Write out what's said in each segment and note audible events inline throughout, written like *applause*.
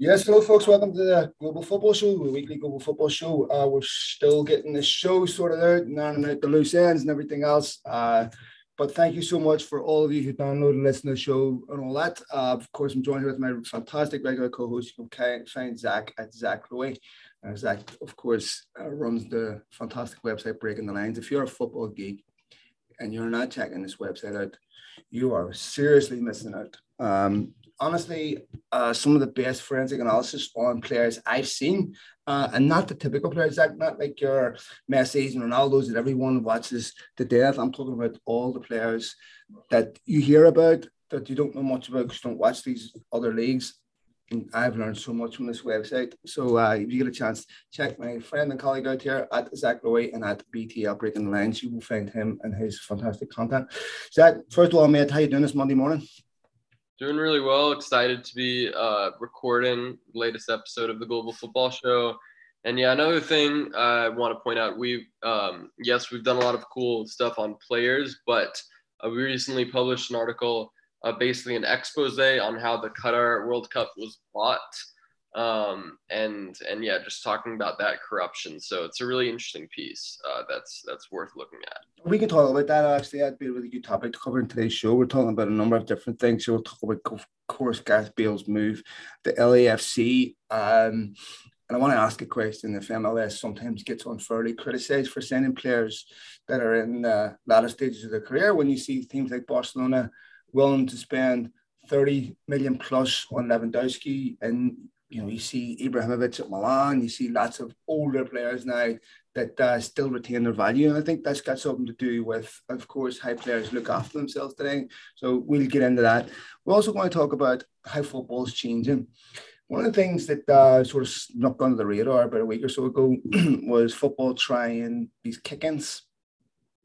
Yes, hello, folks. Welcome to the Global Football Show, the weekly Global Football Show. Uh, we're still getting the show sorted out and ironing out the loose ends and everything else. Uh, but thank you so much for all of you who download and listen to the show and all that. Uh, of course, I'm joined here with my fantastic regular co-host. You can find Zach at Zach Lowy. Uh, Zach, of course, uh, runs the fantastic website Breaking the Lines. If you're a football geek and you're not checking this website out, you are seriously missing out. Um, honestly uh, some of the best forensic analysis on players I've seen, uh, and not the typical players, like not like your Messi's and Ronaldo's that everyone watches to death. I'm talking about all the players that you hear about that you don't know much about because you don't watch these other leagues. And I've learned so much from this website. So uh, if you get a chance, check my friend and colleague out here at Zach Lowy and at BTL Breaking Lines. You will find him and his fantastic content. Zach, first of all, mate, how you doing this Monday morning? Doing really well. Excited to be uh, recording latest episode of the Global Football Show. And yeah, another thing I want to point out: we um, yes, we've done a lot of cool stuff on players, but uh, we recently published an article, uh, basically an expose on how the Qatar World Cup was bought um, and and yeah, just talking about that corruption. So it's a really interesting piece uh, that's that's worth looking at. We can talk about that. Actually, that'd be a really good topic to cover in today's show. We're talking about a number of different things. So we'll talk about, of course, Gareth Bale's move, the LAFC. Um, and I want to ask a question: If MLS sometimes gets unfairly criticised for sending players that are in uh, latter stages of their career, when you see teams like Barcelona willing to spend 30 million plus on Lewandowski and you know, you see Ibrahimovic at Milan, you see lots of older players now that uh, still retain their value. And I think that's got something to do with, of course, how players look after themselves today. So we'll get into that. We're also going to talk about how football is changing. One of the things that uh, sort of snuck under the radar about a week or so ago *clears throat* was football trying these kick-ins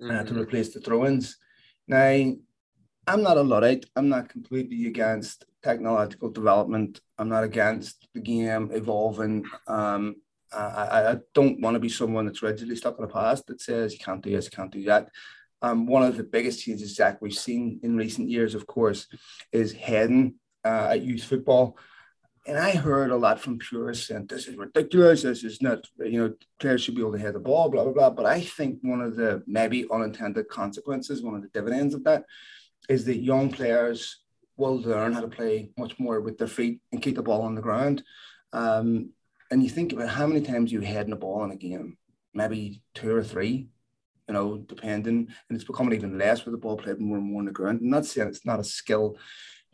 uh, mm-hmm. to replace the throw-ins. Now, I'm not a Luddite. I'm not completely against technological development. I'm not against the game evolving. Um, I, I don't want to be someone that's rigidly stuck in the past that says you can't do this, you can't do that. Um, one of the biggest changes, Zach, we've seen in recent years, of course, is heading uh, at youth football. And I heard a lot from purists saying this is ridiculous. This is not, you know, players should be able to head the ball, blah, blah, blah. But I think one of the maybe unintended consequences, one of the dividends of that is that young players will learn how to play much more with their feet and keep the ball on the ground. Um, and you think about how many times you head in a ball in a game, maybe two or three, you know, depending, and it's becoming even less with the ball played more and more on the ground. I'm not saying it's not a skill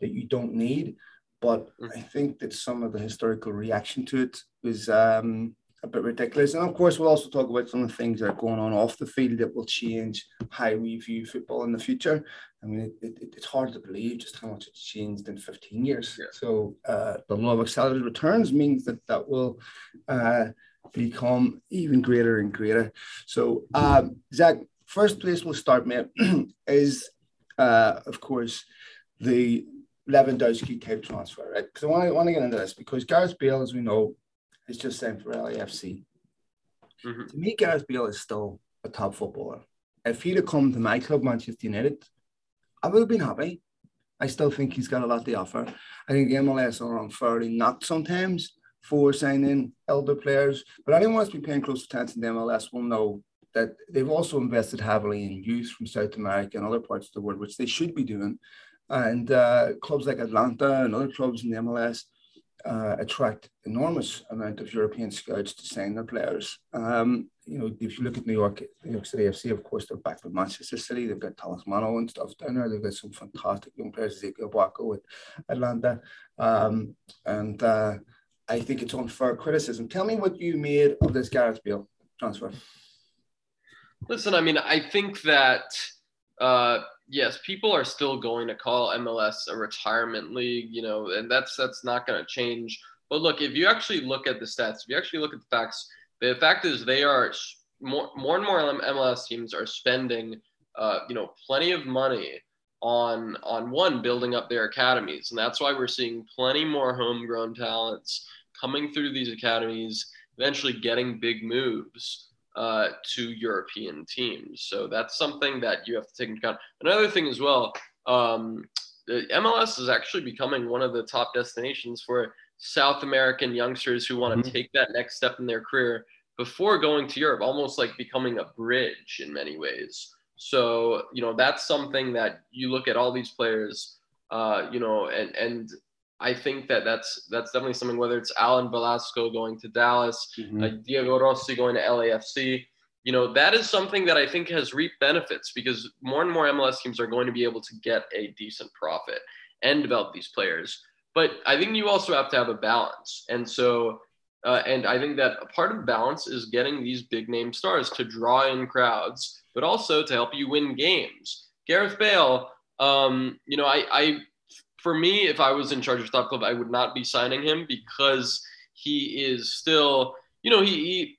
that you don't need, but mm. I think that some of the historical reaction to it was um, a bit ridiculous. And of course, we'll also talk about some of the things that are going on off the field that will change how we view football in the future. I mean, it, it, it's hard to believe just how much it's changed in 15 years. Yeah. So uh, the law of accelerated returns means that that will uh, become even greater and greater. So, um, Zach, first place we'll start, mate, *clears throat* is, uh, of course, the Lewandowski type transfer, right? Because I want to, want to get into this because Gareth Bale, as we know, is just signed for LAFC. Mm-hmm. To me, Gareth Bale is still a top footballer. If he'd have come to my club, Manchester United, I would have been happy. I still think he's got a lot to offer. I think the MLS are unfairly knocked sometimes for signing elder players, but anyone who's been paying close attention to the MLS will know that they've also invested heavily in youth from South America and other parts of the world, which they should be doing. And uh, clubs like Atlanta and other clubs in the MLS uh, attract enormous amount of European scouts to sign their players. Um, you know, if you look at New York, New York City FC, of course, they're back with Manchester City. They've got Talles Magno and stuff down there. They've got some fantastic young players, Ezequiel Barco with Atlanta. Um, and uh, I think it's unfair criticism. Tell me what you made of this Gareth Bale transfer. Listen, I mean, I think that uh, yes, people are still going to call MLS a retirement league, you know, and that's that's not going to change. But look, if you actually look at the stats, if you actually look at the facts, the fact is they are more more and more MLS teams are spending, uh, you know, plenty of money on on one building up their academies, and that's why we're seeing plenty more homegrown talents coming through these academies, eventually getting big moves uh, to European teams. So that's something that you have to take into account. Another thing as well, um, the MLS is actually becoming one of the top destinations for South American youngsters who want to mm-hmm. take that next step in their career before going to Europe, almost like becoming a bridge in many ways. So, you know, that's something that you look at all these players, uh, you know, and, and I think that that's that's definitely something. Whether it's Alan Velasco going to Dallas, mm-hmm. uh, Diego Rossi going to LAFC, you know that is something that I think has reaped benefits because more and more MLS teams are going to be able to get a decent profit and develop these players. But I think you also have to have a balance, and so uh, and I think that a part of the balance is getting these big name stars to draw in crowds, but also to help you win games. Gareth Bale, um, you know, I, I for me, if I was in charge of Top Club, I would not be signing him because he is still, you know, he he,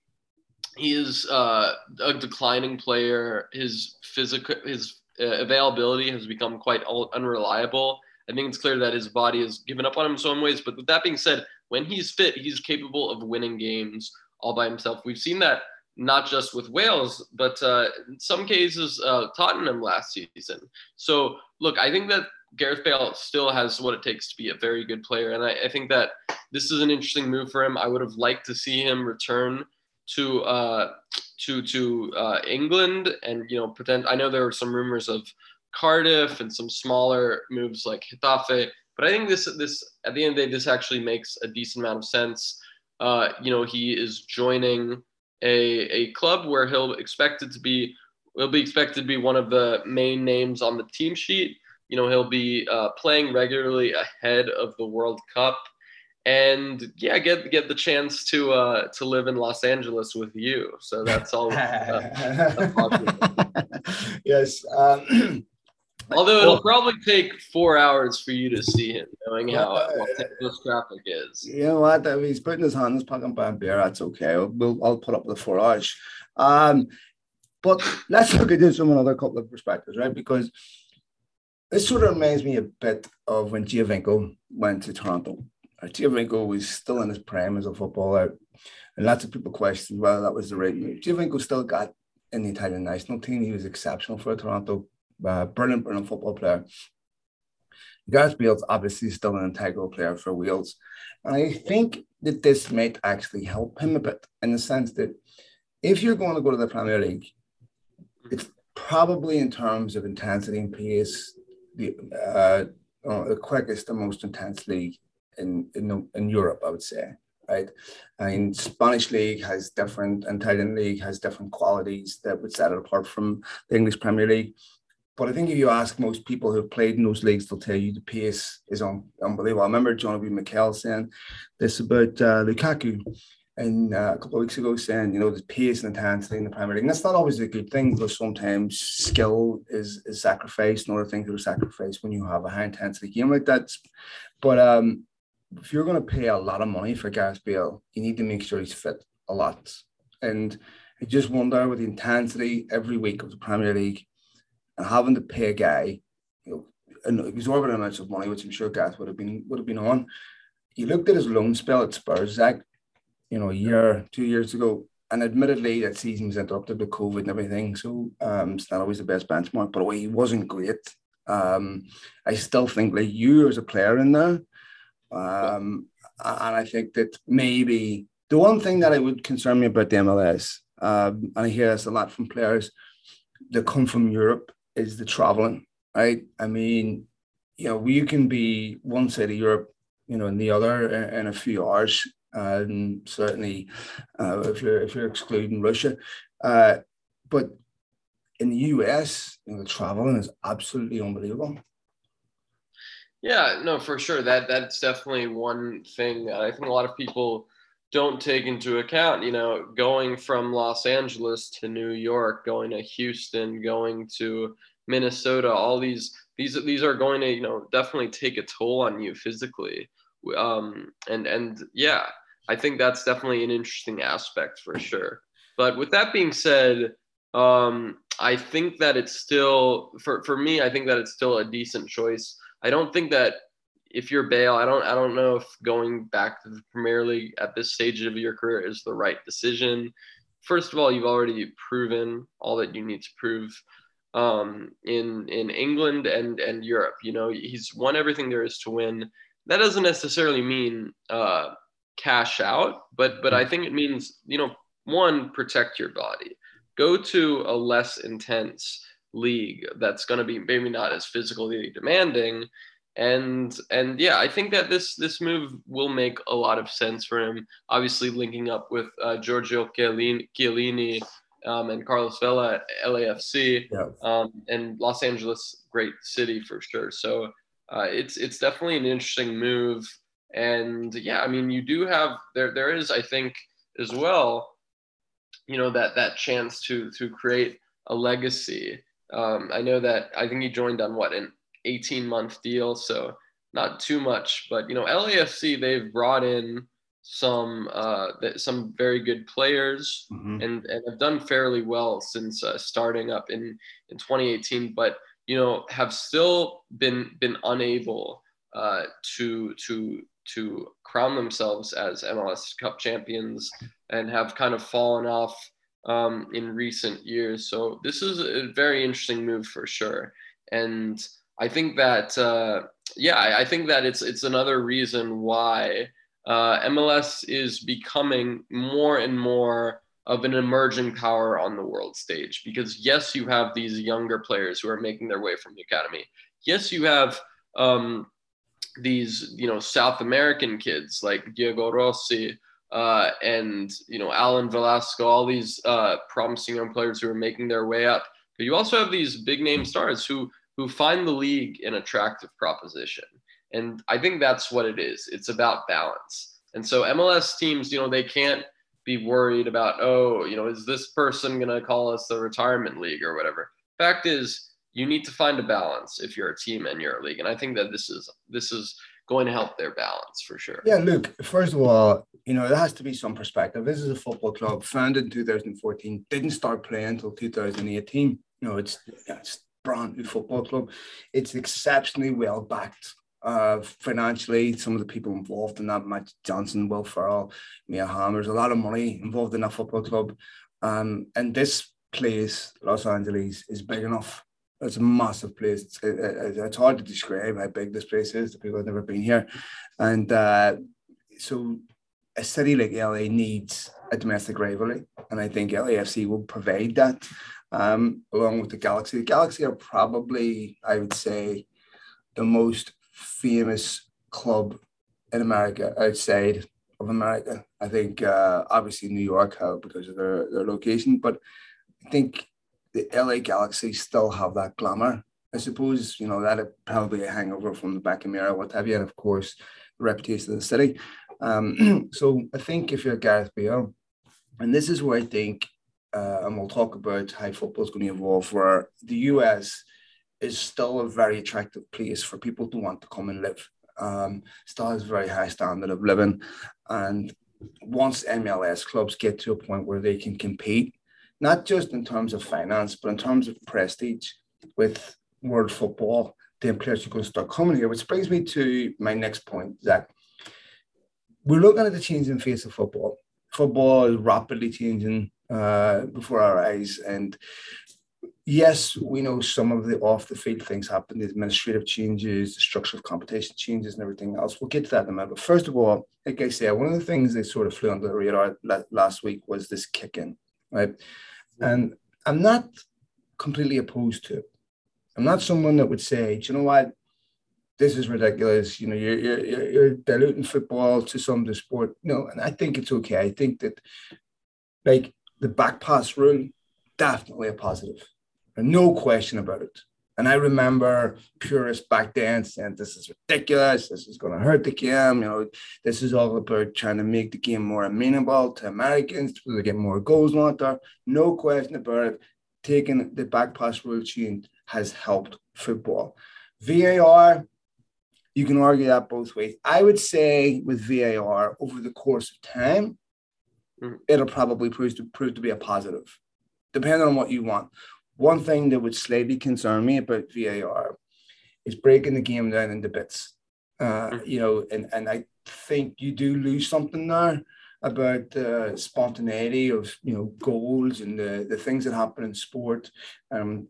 he is uh, a declining player. His physical, his uh, availability has become quite unreliable. I think it's clear that his body has given up on him in some ways. But with that being said, when he's fit, he's capable of winning games all by himself. We've seen that not just with Wales, but uh, in some cases, uh, Tottenham last season. So, look, I think that Gareth Bale still has what it takes to be a very good player. And I, I think that this is an interesting move for him. I would have liked to see him return to uh, to to uh, England and you know pretend. I know there were some rumors of Cardiff and some smaller moves like Getafe, but I think this this at the end of the day this actually makes a decent amount of sense. Uh, you know, he is joining a a club where he'll expected to be will be expected to be one of the main names on the team sheet you know, he'll be uh, playing regularly ahead of the World Cup, and yeah, get get the chance to uh, to live in Los Angeles with you. So that's all. *laughs* Uh, yes. *clears throat* Um, Although it'll probably take four hours for you to see him, knowing how uh, this traffic is. You know what? If he's putting his hands pocket and beer, that's okay. We'll, I'll put up with the four hours. Um, but let's look at this from another couple of perspectives, right? Because this sort of reminds me a bit of when Giovinco went to Toronto. Uh, Giovinco was still in his prime as a footballer, and lots of people questioned whether that was the right move. Giovinco still got in the Italian national team. He was exceptional for a Toronto, uh, brilliant, brilliant football player. Gareth Bale's obviously still an integral player for Wales. And I think that this might actually help him a bit in the sense that if you're going to go to the Premier League, it's probably in terms of intensity and pace uh, uh, the quickest and most intense league in, in in Europe, I would say. Right, mean, Spanish league has different, and Italian league has different qualities that would set it apart from the English Premier League. But I think if you ask most people who've played in those leagues, they'll tell you the pace is un- unbelievable. I remember John Obi Mikel saying this about uh, Lukaku and uh, a couple of weeks ago saying, you know, the pace and intensity in the Premier League. And that's not always a good thing because sometimes skill is, is sacrificed and other things are sacrificed when you have a high intensity game like that. But um, if you're going to pay a lot of money for Gareth Bale, you need to make sure he's fit a lot. And I just wonder with the intensity every week of the Premier League and having to pay a guy, you know, an exorbitant amounts of money, which I'm sure Gareth would have been would have been on. You looked at his loan spell at Spurs, Zach you know, a year, two years ago. And admittedly, that season was interrupted with COVID and everything. So um, it's not always the best benchmark, but he wasn't great. Um, I still think like you as a player in there. Um, and I think that maybe the one thing that I would concern me about the MLS, um, and I hear this a lot from players that come from Europe, is the traveling, right? I mean, you know, we can be one side of Europe, you know, in the other in a few hours and certainly uh, if you're if you're excluding Russia. Uh, but in the US, you know, the traveling is absolutely unbelievable. Yeah, no, for sure. That that's definitely one thing I think a lot of people don't take into account. You know, going from Los Angeles to New York, going to Houston, going to Minnesota, all these these these are going to you know definitely take a toll on you physically. Um, and and yeah, I think that's definitely an interesting aspect for sure. But with that being said, um, I think that it's still for for me. I think that it's still a decent choice. I don't think that if you're Bale, I don't I don't know if going back to the Premier League at this stage of your career is the right decision. First of all, you've already proven all that you need to prove um, in in England and and Europe. You know, he's won everything there is to win. that doesn't necessarily mean uh, cash out, but but I think it means you know one protect your body, go to a less intense league that's going to be maybe not as physically demanding. And and yeah i think that this this move will make a lot of sense for him. Obviously linking up with uh, giorgio chiellini, um, and carlos vela at lafc yeah. um, and los angeles great city for sure. So uh, it's it's definitely an interesting move and yeah i mean you do have there there is i think as well you know that that chance to to create a legacy um, I know that I think he joined on what an 18 month deal, so not too much. But you know, LAFC they've brought in some uh, some very good players mm-hmm. and and have done fairly well since uh, starting up in in 2018. But you know, have still been been unable uh, to to to crown themselves as MLS Cup champions and have kind of fallen off um, in recent years. So this is a very interesting move for sure. And I think that uh, yeah, I, think that it's it's another reason why uh, MLS is becoming more and more of an emerging power on the world stage. Because yes, you have these younger players who are making their way from the academy. Yes, you have um, these you know South American kids like Diego Rossi uh, and you know Alan Velasco, all these uh, promising young players who are making their way up. But you also have these big name stars who who find the league an attractive proposition, and I think that's what it is. It's about balance. And so MLS teams, you know, they can't be worried about oh, you know, is this person going to call us the retirement league or whatever. Fact is, you need to find a balance if you're a team and you're a league, and I think that this is this is going to help their balance for sure. Yeah, look, first of all, you know, there has to be some perspective. This is a football club founded in 2014, didn't start playing until 2018. You know, it's, it's brand new football club. It's exceptionally well backed uh, financially. Some of the people involved in that, Magic Johnson, Will Ferrell, Mia Hammers, a lot of money involved in that football club. Um, and this place, Los Angeles, is big enough it's a massive place. It's, it, it's hard to describe how big this place is to people who've never been here. And uh, so a city like LA needs a domestic rivalry. And I think LAFC will provide that um, along with the Galaxy. The Galaxy are probably, I would say, the most famous club in America outside of America. I think uh, obviously New York have because of their, their location, but I think the LA Galaxy still have that glamour. I suppose, you know, that probably a hangover from the Beckham era, what have you, and of course, the reputation of the city. Um, *clears throat* so I think if you're Gareth Bale, and this is where I think, uh, and we'll talk about how football is going to evolve, where the US is still a very attractive place for people to want to come and live. Um, still has a very high standard of living. And once MLS clubs get to a point where they can compete not just in terms of finance, but in terms of prestige with world football, then players are going to start coming here, which brings me to my next point, Zach. We're looking at the changing face of football. Football is rapidly changing uh, before our eyes. And yes, we know some of the off the field things happen, the administrative changes, the structure of competition changes, and everything else. We'll get to that in a minute. But first of all, like I said, one of the things that sort of flew under the radar last week was this kick in, right? And I'm not completely opposed to it. I'm not someone that would say, do you know what? This is ridiculous. You know, you're, you're, you're diluting football to some of the sport. No, and I think it's okay. I think that, like, the back pass rule, definitely a positive. No question about it. And I remember purists back then saying, this is ridiculous. This is going to hurt the game. You know, this is all about trying to make the game more amenable to Americans to get more goals on there. No question about it. Taking the back pass rule change has helped football. VAR, you can argue that both ways. I would say with VAR over the course of time, mm. it'll probably prove to prove to be a positive, depending on what you want. One thing that would slightly concern me about VAR is breaking the game down into bits. Uh, mm. you know, and, and I think you do lose something there about the spontaneity of you know goals and the, the things that happen in sport. Um,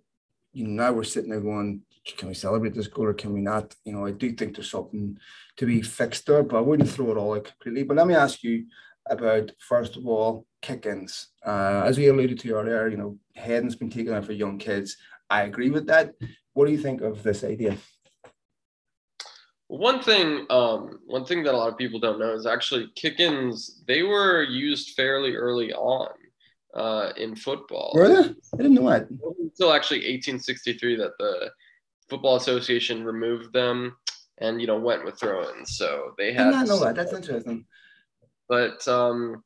you know, now we're sitting there going, can we celebrate this goal or can we not? You know, I do think there's something to be fixed there, but I wouldn't throw it all out completely. But let me ask you about first of all kick-ins. Uh, as we alluded to earlier, you know, heading's been taken out for young kids. I agree with that. What do you think of this idea? One thing, um, one thing that a lot of people don't know is actually kick-ins. They were used fairly early on uh, in football. Were they? I didn't know that. Until actually 1863 that the Football Association removed them and you know went with throw-ins. So they had. I did not know that. That's interesting. But um,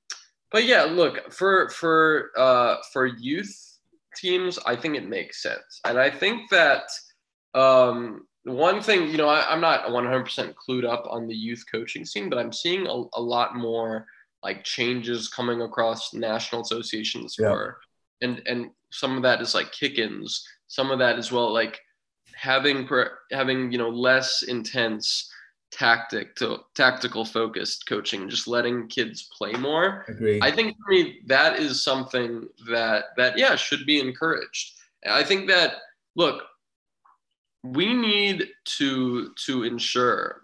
but yeah, look for for uh, for youth teams, I think it makes sense, and I think that um, one thing you know I, am not 100% clued up on the youth coaching scene, but I'm seeing a, a lot more like changes coming across national associations yeah. for and and some of that is like kick-ins, some of that as well like having having you know less intense tactic to tactical focused coaching, just letting kids play more. Agreed. I think for me that is something that that yeah should be encouraged. I think that look, we need to to ensure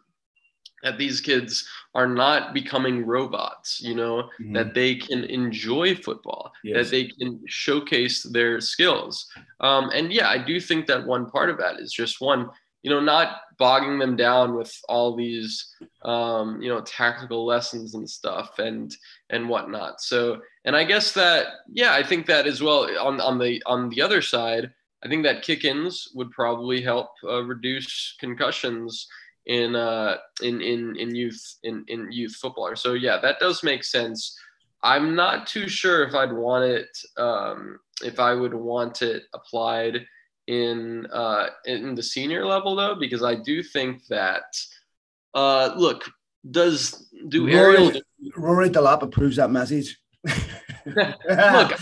that these kids are not becoming robots you know mm-hmm. that they can enjoy football yes. that they can showcase their skills um, and yeah i do think that one part of that is just one you know, not bogging them down with all these, um, you know, tactical lessons and stuff and and whatnot. So, and I guess that, yeah, I think that as well on on the on the other side, I think that kick-ins would probably help uh, reduce concussions in uh in in in youth in in youth football. So yeah, that does make sense. I'm not too sure if I'd want it um, if I would want it applied in uh, in the senior level though, because I do think that uh, look does do Rory, aerial Rory Delap approves that message. *laughs* look,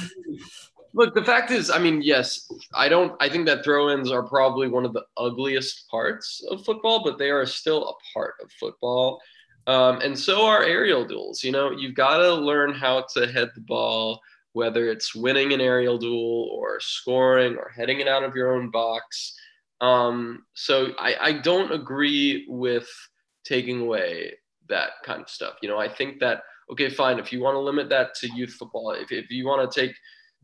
look. The fact is, I mean, yes, I don't. I think that throw-ins are probably one of the ugliest parts of football, but they are still a part of football. Um, and so are aerial duels. You know, you've got to learn how to head the ball whether it's winning an aerial duel or scoring or heading it out of your own box. Um, so I, I don't agree with taking away that kind of stuff. You know, I think that okay, fine. If you want to limit that to youth football, if, if you want to take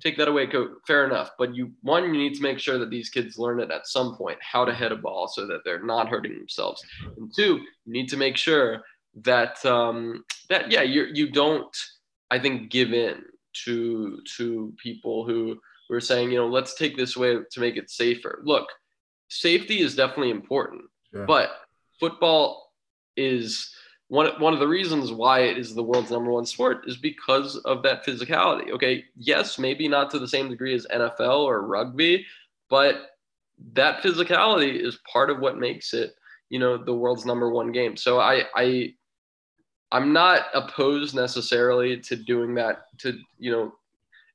take that away, go, fair enough. But you one, you need to make sure that these kids learn it at some point how to head a ball so that they're not hurting themselves. And two, you need to make sure that um, that yeah, you you don't I think give in to to people who were saying, you know, let's take this way to make it safer. Look, safety is definitely important, yeah. but football is one one of the reasons why it is the world's number one sport is because of that physicality. Okay, yes, maybe not to the same degree as NFL or rugby, but that physicality is part of what makes it, you know, the world's number one game. So I I I'm not opposed necessarily to doing that to you know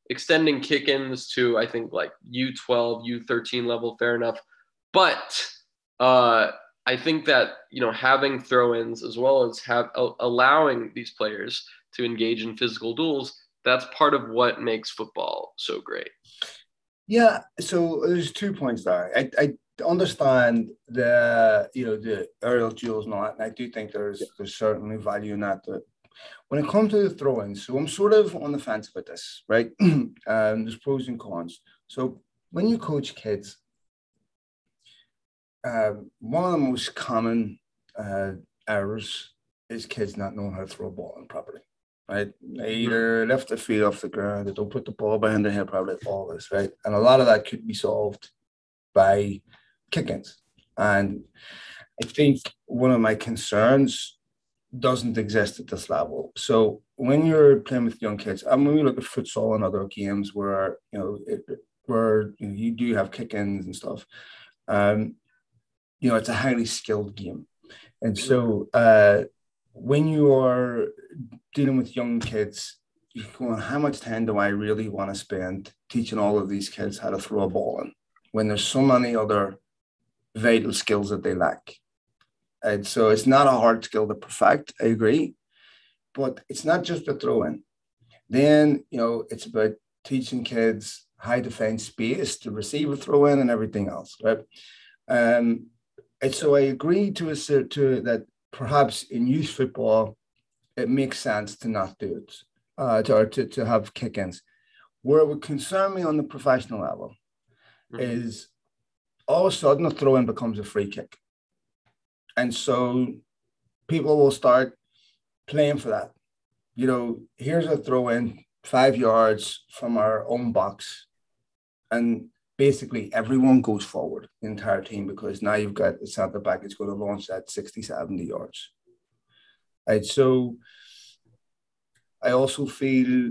extending kick-ins to I think like U12, U13 level, fair enough. But uh, I think that you know having throw-ins as well as have uh, allowing these players to engage in physical duels, that's part of what makes football so great. Yeah, so there's two points there. I, I understand the you know the aerial duels and all that, and I do think there's there's certainly value in that. But when it comes to the throw-ins, so I'm sort of on the fence about this, right? *clears throat* um, there's pros and cons. So when you coach kids, um, one of the most common uh, errors is kids not knowing how to throw a ball in properly. Right? They either lift their feet off the ground, they don't put the ball behind their head properly, all this, right? And a lot of that could be solved by kick-ins. And I think one of my concerns doesn't exist at this level. So when you're playing with young kids, I mean, we look at futsal and other games where you know it, where you, know, you do have kick-ins and stuff. Um, you know, it's a highly skilled game, and so uh, when you are dealing with young kids, you're going, how much time do I really want to spend teaching all of these kids how to throw a ball in when there's so many other vital skills that they lack. And so it's not a hard skill to perfect, I agree. But it's not just a throw in. Then, you know, it's about teaching kids how to defense space to receive a throw in and everything else, right? Um, and so I agree to assert to that perhaps in youth football, it makes sense to not do it, uh, to, or to, to have kick-ins. Where it would concern me on the professional level mm-hmm. is all of a sudden a throw in becomes a free kick. And so people will start playing for that. You know, here's a throw in five yards from our own box. And basically everyone goes forward, the entire team, because now you've got a centre back it's going to launch that 60, 70 yards. Right. So I also feel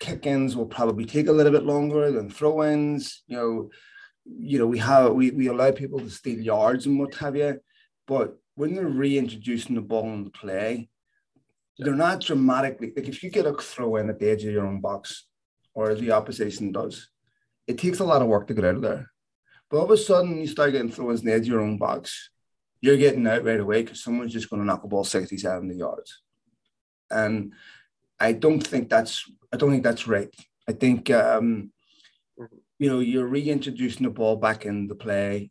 kick-ins will probably take a little bit longer than throw-ins. You know, you know, we have we, we allow people to steal yards and what have you, but when they're reintroducing the ball in the play, they're not dramatically like if you get a throw in at the edge of your own box, or the opposition does, it takes a lot of work to get out of there. But all of a sudden, you start getting throw-ins in the edge of your own box, you're getting out right away because someone's just going to knock a ball 60, 70 yards. And I don't think that's I don't think that's right. I think um, you know you're reintroducing the ball back in the play.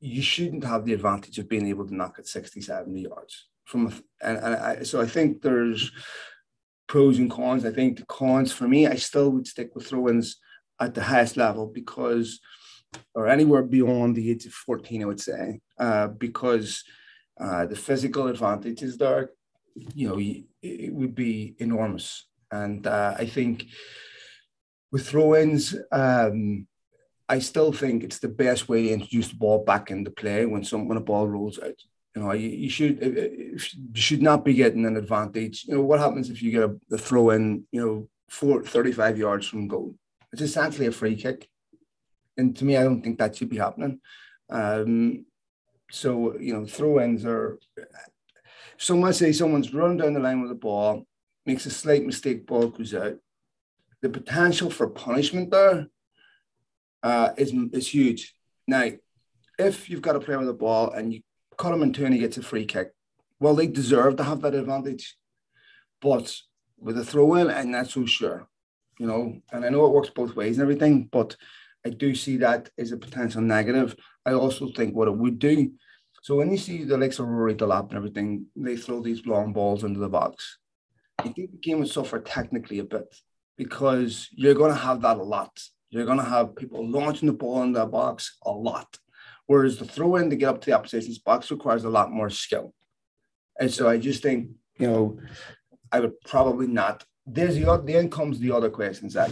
You shouldn't have the advantage of being able to knock it 60, 70 yards from and, and I, so I think there's pros and cons. I think the cons for me, I still would stick with throw-ins at the highest level because or anywhere beyond the age of 14, I would say, uh, because uh, the physical advantage is there, you know, it would be enormous. And uh, I think with throw-ins, um, I still think it's the best way to introduce the ball back into play when some when a ball rolls out. You know, you, you should you should not be getting an advantage. You know, what happens if you get a, a throw in? You know, four, 35 yards from goal. It's essentially a free kick, and to me, I don't think that should be happening. Um, so you know, throw-ins are. Someone say someone's run down the line with the ball, makes a slight mistake, ball goes out. The potential for punishment there uh, is, is huge. Now, if you've got a player with a ball and you cut him in two and he gets a free kick, well, they deserve to have that advantage. But with a throw in, I'm not so sure, you know. And I know it works both ways and everything, but I do see that as a potential negative. I also think what it would do. So when you see the likes of Rory Delap and everything, they throw these long balls into the box. I think the game would suffer technically a bit because you're going to have that a lot. You're going to have people launching the ball in the box a lot. Whereas the throw in to get up to the opposition's box requires a lot more skill. And so I just think, you know, I would probably not. There's the then comes the other questions that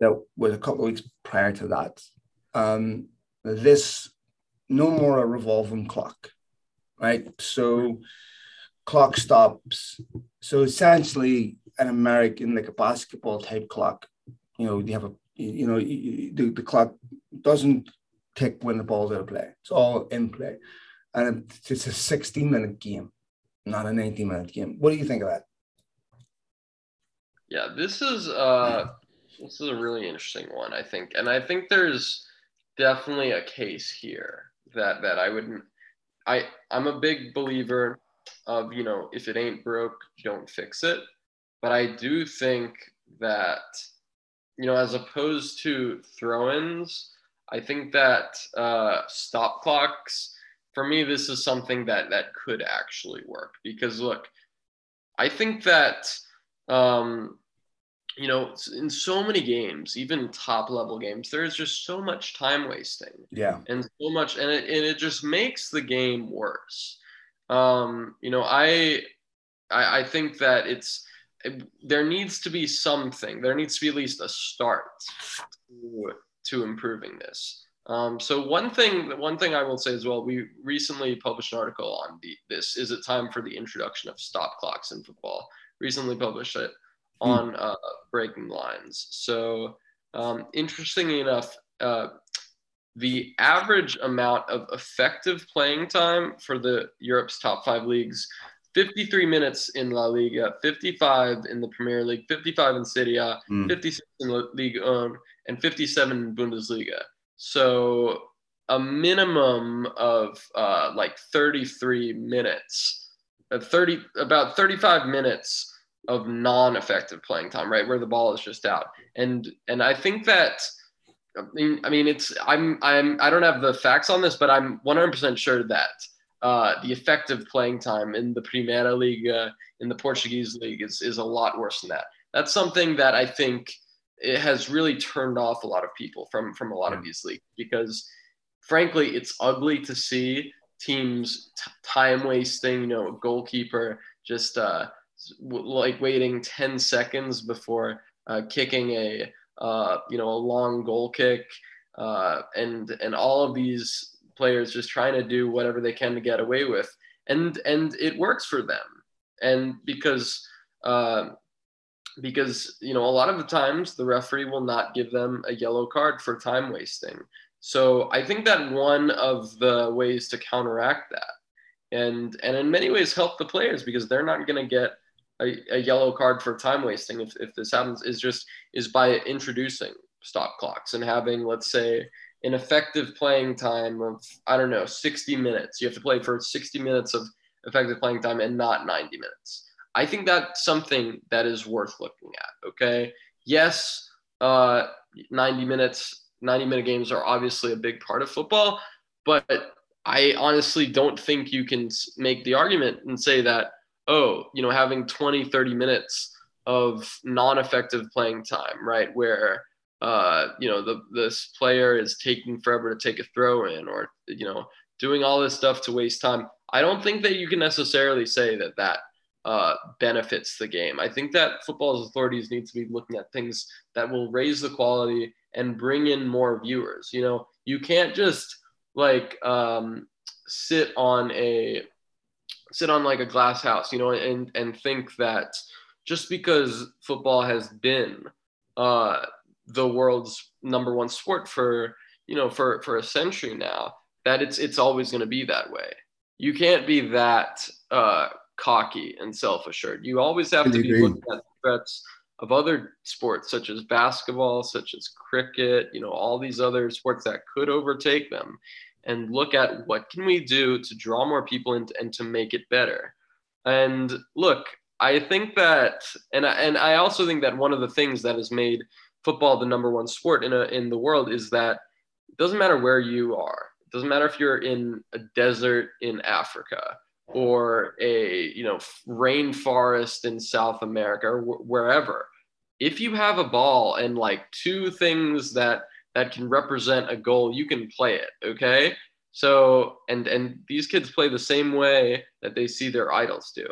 that was a couple of weeks prior to that. Um, this no more a revolving clock, right? So clock stops. So essentially, an American like a basketball type clock. You know, you have a you know the, the clock doesn't tick when the ball's out of play. It's all in play, and it's a 16 minute game, not a 19 minute game. What do you think of that? Yeah, this is uh this is a really interesting one, I think, and I think there's definitely a case here that that I wouldn't. I I'm a big believer of you know if it ain't broke don't fix it but i do think that you know as opposed to throw-ins i think that uh, stop clocks for me this is something that that could actually work. Because look i think that um, you know in so many games even top level games there's just so much time wasting. Yeah. And so much and it, and it just makes the game worse. Um, you know, I, I, I think that it's it, there needs to be something. There needs to be at least a start to, to improving this. Um, so one thing, one thing I will say as well, we recently published an article on the, this. Is it time for the introduction of stop clocks in football? Recently published it hmm. on uh, Breaking Lines. So um, interestingly enough, uh, the average amount of effective playing time for the Europe's top five leagues 53 minutes in La Liga, 55 in the Premier League, 55 in Serie A, mm. 56 in La Liga 1, and 57 in Bundesliga. So a minimum of uh, like 33 minutes, uh, 30 about 35 minutes of non-effective playing time, right, where the ball is just out. And and I think that I mean, I mean, it's I'm I'm I don't have the facts on this, but I'm 100% sure that uh, the effective playing time in the Primeira Liga in the Portuguese league is is a lot worse than that. That's something that I think it has really turned off a lot of people from from a lot of these leagues because, frankly, it's ugly to see teams t- time wasting. You know, a goalkeeper just uh, like waiting 10 seconds before uh, kicking a uh, you know a long goal kick uh, and and all of these players just trying to do whatever they can to get away with. And and it works for them. And because uh, because you know a lot of the times the referee will not give them a yellow card for time wasting. So i think that one of the ways to counteract that and and in many ways help the players because they're not going to get a, a, yellow card for time wasting if, if this happens. Is just is by introducing stop clocks and having let's say an effective playing time of i don't know 60 minutes you have to play for 60 minutes of effective playing time and not 90 minutes i think that's something that is worth looking at okay yes uh, 90 minutes 90 minute games are obviously a big part of football but i honestly don't think you can make the argument and say that oh, you know, having 20, 30 minutes of non-effective playing time, right? Where uh, you know, the this player is taking forever to take a throw in or you know, doing all this stuff to waste time. I don't think that you can necessarily say that that uh, benefits the game. I think that football's authorities need to be looking at things that will raise the quality and bring in more viewers. You know, you can't just like um, sit on a sit on like a glass house, you know, and and think that just because football has been uh, the world's number one sport for you know for for a century now, that it's it's always going to be that way. You can't be that uh, cocky and self assured. You always have to be looking at threats of other sports such as basketball, such as cricket, you know, all these other sports that could overtake them and look at what can we do to draw more people in and to make it better. And look, I think that, and I, and I also think that one of the things that has made football the number one sport in a, in the world is that it doesn't matter where you are. It doesn't matter if you're in a desert in Africa or a you know rainforest in South America or wh- wherever. If you have a ball and like two things that that can represent a goal, you can play it. Okay. So and and these kids play the same way that they see their idols do.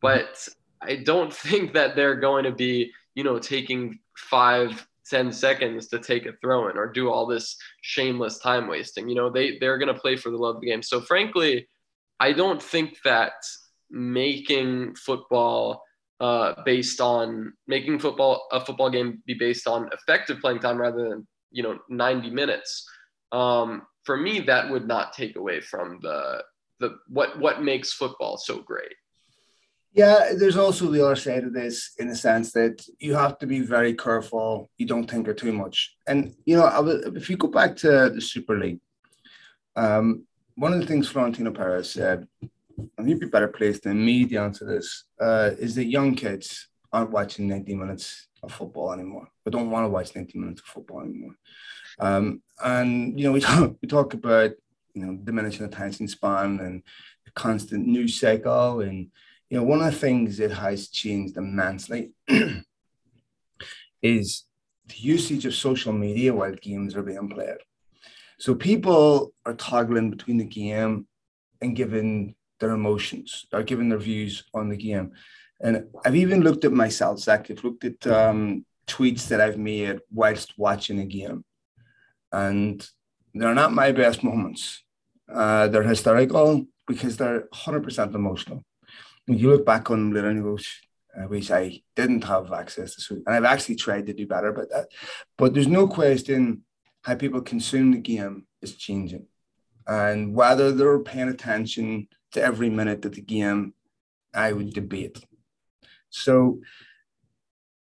But I don't *laughs* think that they're going to be, you know, taking five, ten seconds to take a throw in or do all this shameless time wasting. You know, they they're gonna play for the love of the game. So frankly, I don't think that making football uh, based on making football a football game be based on effective playing time rather than you know 90 minutes um, for me that would not take away from the the what what makes football so great yeah there's also the other side of this in the sense that you have to be very careful you don't tinker too much and you know if you go back to the super league um, one of the things florentino perez said and you'd be better placed than me to answer this uh, is that young kids aren't watching 90 minutes of football anymore. They don't want to watch 90 minutes of football anymore. Um, and you know, we *laughs* talk we talk about you know diminishing attention span and the constant news cycle, and you know, one of the things that has changed immensely *clears throat* is the usage of social media while games are being played. So people are toggling between the game and giving their emotions, are giving their views on the game. And I've even looked at myself, Zach. I've looked at um, tweets that I've made whilst watching a game, and they're not my best moments. Uh, they're historical because they're 100% emotional. You look back on later and you go, I wish I didn't have access to And I've actually tried to do better about that. But there's no question how people consume the game is changing. And whether they're paying attention to every minute of the game, I would debate. So,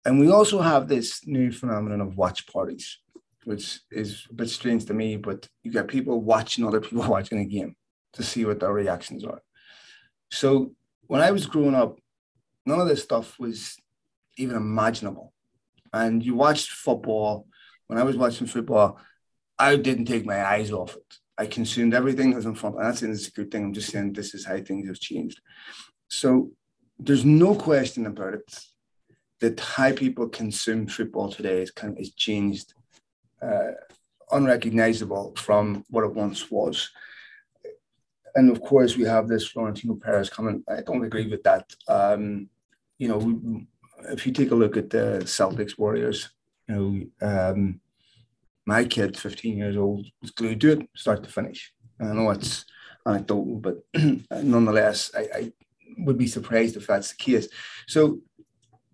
and we also have this new phenomenon of watch parties, which is a bit strange to me, but you get people watching other people *laughs* watching a game to see what their reactions are. So when I was growing up, none of this stuff was even imaginable. And you watched football. When I was watching football, I didn't take my eyes off it. I consumed everything that was in front. And that's it's a good thing. I'm just saying this is how things have changed. So there's no question about it that how people consume football today is kind of is changed, uh, unrecognizable from what it once was. And of course, we have this Florentino Perez coming. I don't agree with that. Um, you know, if you take a look at the Celtics Warriors, you know, um, my kid, 15 years old, was glued to it, start to finish. I know it's anecdotal, but *clears throat* nonetheless, I, I would be surprised if that's the case. So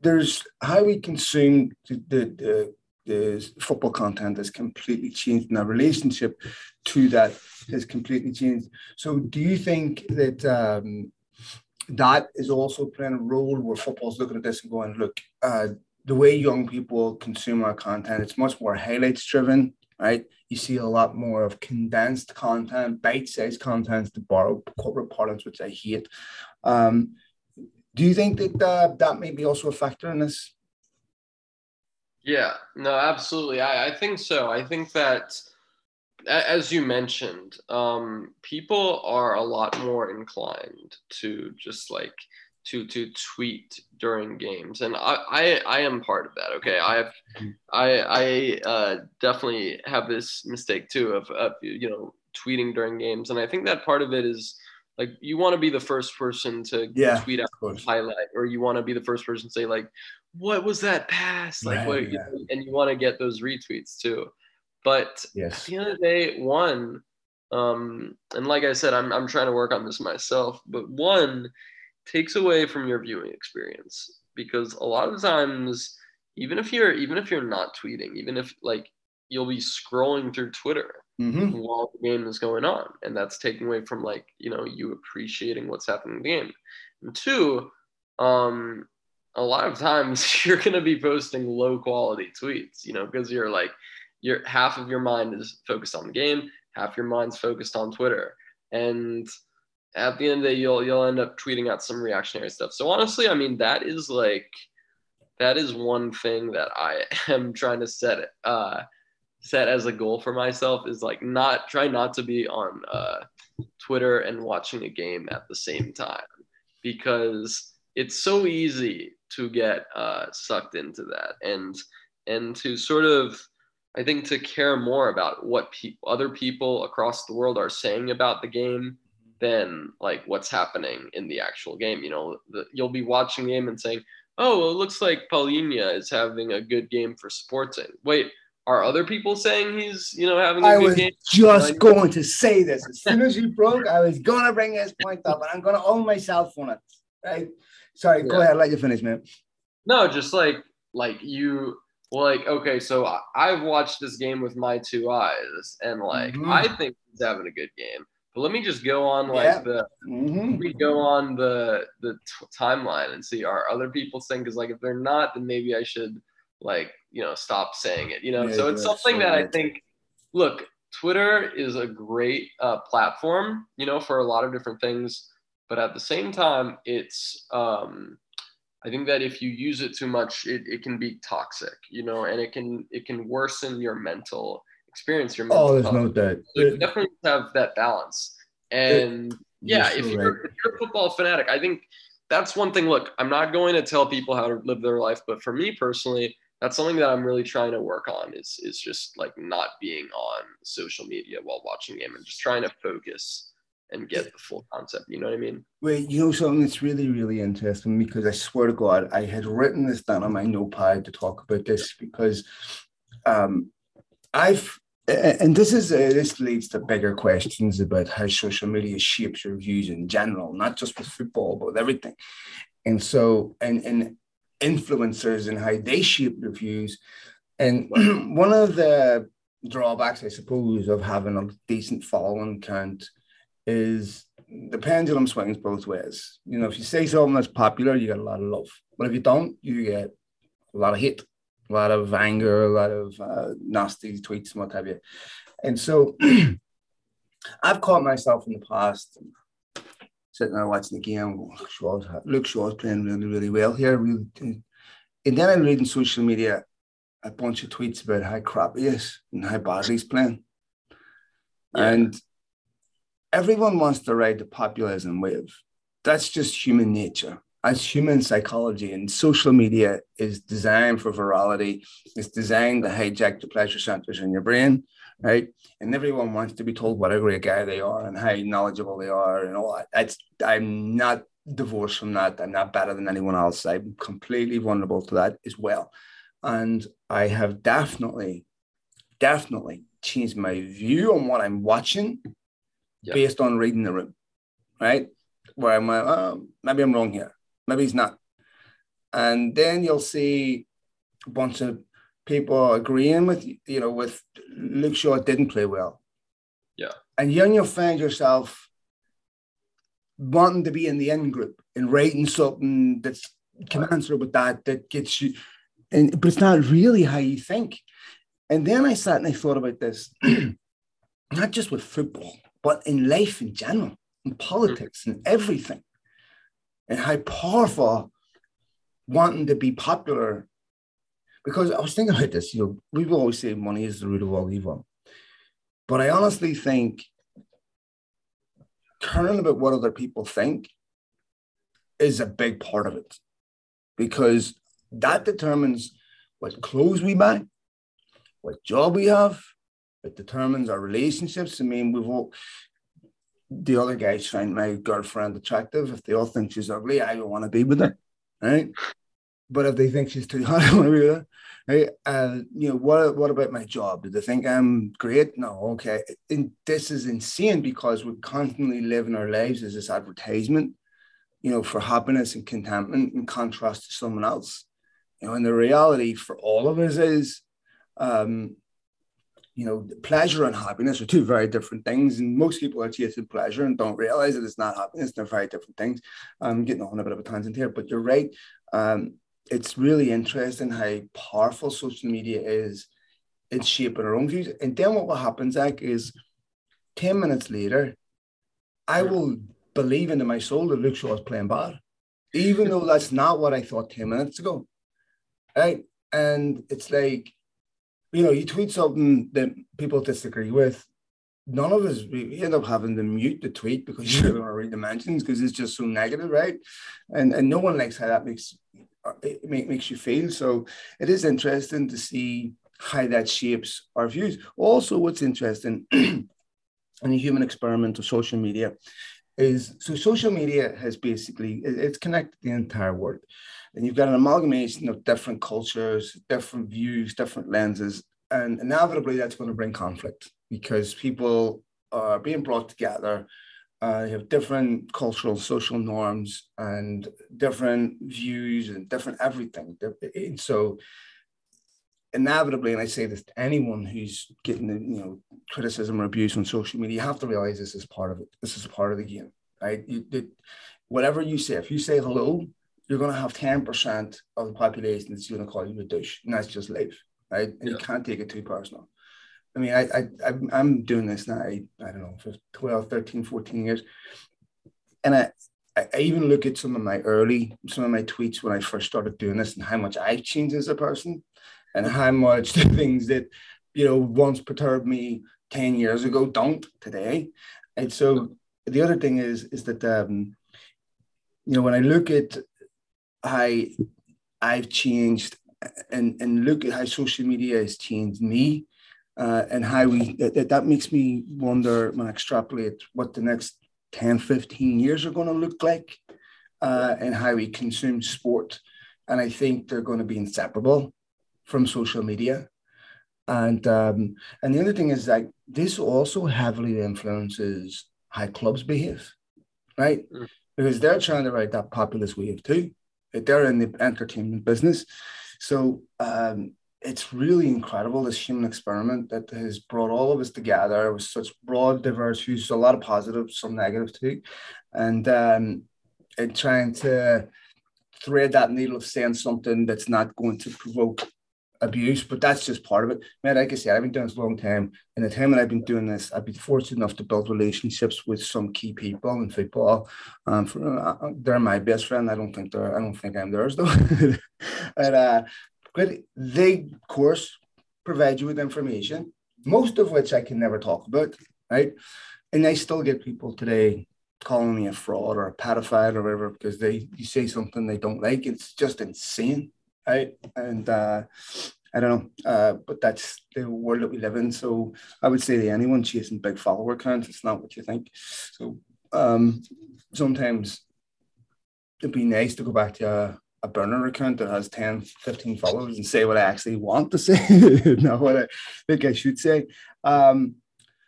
there's how we consume the, the, the football content has completely changed and our relationship to that has completely changed. So do you think that um, that is also playing a role where football's looking at this and going, look, uh, the way young people consume our content, it's much more highlights driven, right? You see a lot more of condensed content, bite-sized content to borrow corporate parlance, which I hate. Um, do you think that uh, that may be also a factor in this? Yeah, no, absolutely. I, I think so. I think that, as you mentioned, um, people are a lot more inclined to just like to to tweet during games, and I I, I am part of that. Okay, I have I I uh, definitely have this mistake too of, of you know tweeting during games, and I think that part of it is like you want to be the first person to yeah, tweet out a highlight, or you want to be the first person to say like, "What was that pass?" Like, right, what, yeah. and you want to get those retweets too. But yes. at the end of the day, one, um, and like I said, I'm I'm trying to work on this myself. But one takes away from your viewing experience because a lot of times, even if you're even if you're not tweeting, even if like you'll be scrolling through Twitter mm-hmm. while the game is going on. And that's taking away from like, you know, you appreciating what's happening in the game. And two, um, a lot of times *laughs* you're going to be posting low quality tweets, you know, because you're like, your half of your mind is focused on the game, half your mind's focused on Twitter. And at the end of the day, you'll you'll end up tweeting out some reactionary stuff. So honestly, I mean, that is like that is one thing that I *laughs* am trying to set. Uh, set as a goal for myself is like not try not to be on uh, Twitter and watching a game at the same time because it's so easy to get uh, sucked into that and and to sort of I think to care more about what pe- other people across the world are saying about the game than like what's happening in the actual game. You know, the, you'll be watching the game and saying, "Oh, well, it looks like Palhinha is having a good game for Sporting." Wait, are other people saying he's, you know, having a I good one? I was game? just going to say this. As soon as you broke, I was going to bring this point up, and I'm going to own myself on it. Right? Sorry, yeah. go ahead. I'll let you finish, man. No, just like, like you, like, okay, so I've watched this game with my two eyes, and like, mm-hmm. I think he's having a good game. But let me just go on like yeah. the mm-hmm. we go on the the t- timeline and see are other people saying because like if they're not, then maybe I should like you know stop saying it you know yeah, so it's something so that right. i think look twitter is a great uh, platform you know for a lot of different things but at the same time it's um i think that if you use it too much it, it can be toxic you know and it can it can worsen your mental experience your oh, mental oh there's health. no doubt so you definitely have that balance and it, yeah if you're, right. if you're a football fanatic i think that's one thing look i'm not going to tell people how to live their life but for me personally that's something that I'm really trying to work on is is just like not being on social media while watching game and just trying to focus and get the full concept. You know what I mean? Wait, you know something that's really, really interesting because I swear to God, I had written this down on my notepad to talk about this because um, I've and this is uh, this leads to bigger questions about how social media shapes your views in general, not just with football, but with everything. And so, and and influencers and how they shape their views. And *clears throat* one of the drawbacks, I suppose, of having a decent following count is the pendulum swings both ways. You know, if you say something that's popular, you get a lot of love. But if you don't, you get a lot of hate, a lot of anger, a lot of uh, nasty tweets and what have you. And so *clears throat* I've caught myself in the past sitting there watching the game. Luke Shaw's, Luke Shaw's playing really, really well here. Really, and then I'm reading social media a bunch of tweets about how crap he is and how bad he's playing. Yeah. And everyone wants to ride the populism wave. That's just human nature. That's human psychology. And social media is designed for virality. It's designed to hijack the pleasure centers in your brain, right? And everyone wants to be told what a great guy they are and how knowledgeable they are and all that. That's I'm not divorced from that. I'm not better than anyone else. I'm completely vulnerable to that as well. And I have definitely, definitely changed my view on what I'm watching based on reading the room, right? Where I'm like, oh, maybe I'm wrong here. Maybe he's not. And then you'll see a bunch of people agreeing with, you know, with Luke Shaw didn't play well. Yeah. And then you'll find yourself wanting to be in the in group and writing something that's can answer with that, that gets you and but it's not really how you think. And then I sat and I thought about this, *clears throat* not just with football, but in life in general, in politics and everything, and how powerful wanting to be popular. Because I was thinking about this, you know, we always say money is the root of all evil. But I honestly think caring about what other people think is a big part of it. Because that determines what clothes we buy, what job we have. It determines our relationships. I mean, we've all, the other guys find my girlfriend attractive. If they all think she's ugly, I don't want to be with her, right? But if they think she's too *laughs* hot, I want to be with her, right? And you know, what what about my job? Do they think I'm great? No, okay. And this is insane because we're constantly living our lives as this advertisement, you know, for happiness and contentment in contrast to someone else. You know, and the reality for all of us is, um, you know, pleasure and happiness are two very different things. And most people are chasing pleasure and don't realize that it's not happiness. They're very different things. I'm getting on a bit of a tangent here, but you're right. Um, it's really interesting how powerful social media is in shaping our own views. And then what will happen, Zach, is 10 minutes later, I will believe into my soul that Luke Shaw is playing bad, even though that's not what I thought 10 minutes ago right? And it's like, you know, you tweet something that people disagree with. None of us we end up having to mute the tweet because you don't want to read the mentions because it's just so negative, right? And and no one likes how that makes it makes you feel. So it is interesting to see how that shapes our views. Also, what's interesting *clears throat* in the human experiment of social media is so social media has basically it's connected the entire world and you've got an amalgamation of different cultures, different views, different lenses, and inevitably that's going to bring conflict because people are being brought together. Uh, you have different cultural, social norms, and different views, and different everything. And so, inevitably, and I say this to anyone who's getting you know criticism or abuse on social media, you have to realize this is part of it. This is part of the game, right? You, it, whatever you say, if you say hello, you're going to have 10% of the population that's going to call you a douche. And that's just life, right? And yeah. you can't take it too personal. I mean, I, I, I'm doing this now, I, I don't know, for 12, 13, 14 years. And I, I even look at some of my early, some of my tweets when I first started doing this and how much I've changed as a person and how much *laughs* the things that, you know, once perturbed me 10 years ago don't today. And so the other thing is, is that, um, you know, when I look at how I've changed and, and look at how social media has changed me uh, and how we that, that makes me wonder when I extrapolate what the next 10 15 years are going to look like uh, and how we consume sport. And I think they're going to be inseparable from social media. And um, and the other thing is that this also heavily influences how clubs behave right? Mm. because they're trying to ride that populist wave too they're in the entertainment business. So um, it's really incredible this human experiment that has brought all of us together with such broad, diverse views, a lot of positives, some negatives too, and um, and trying to thread that needle of saying something that's not going to provoke abuse, but that's just part of it. Man, like I said, I've been doing this a long time. In the time that I've been doing this, I've been fortunate enough to build relationships with some key people in football. Um, for, uh, uh they're my best friend. I don't think they're. I don't think I'm theirs though. *laughs* but uh, but they, of course, provide you with information, most of which I can never talk about, right? And I still get people today calling me a fraud or a pedophile or whatever because they you say something they don't like. It's just insane right? And uh, I don't know, uh, but that's the world that we live in. So I would say to anyone chasing big follower counts, it's not what you think. So um, sometimes it'd be nice to go back to a, a burner account that has 10, 15 followers and say what I actually want to *laughs* say, not what I think I should say. Um,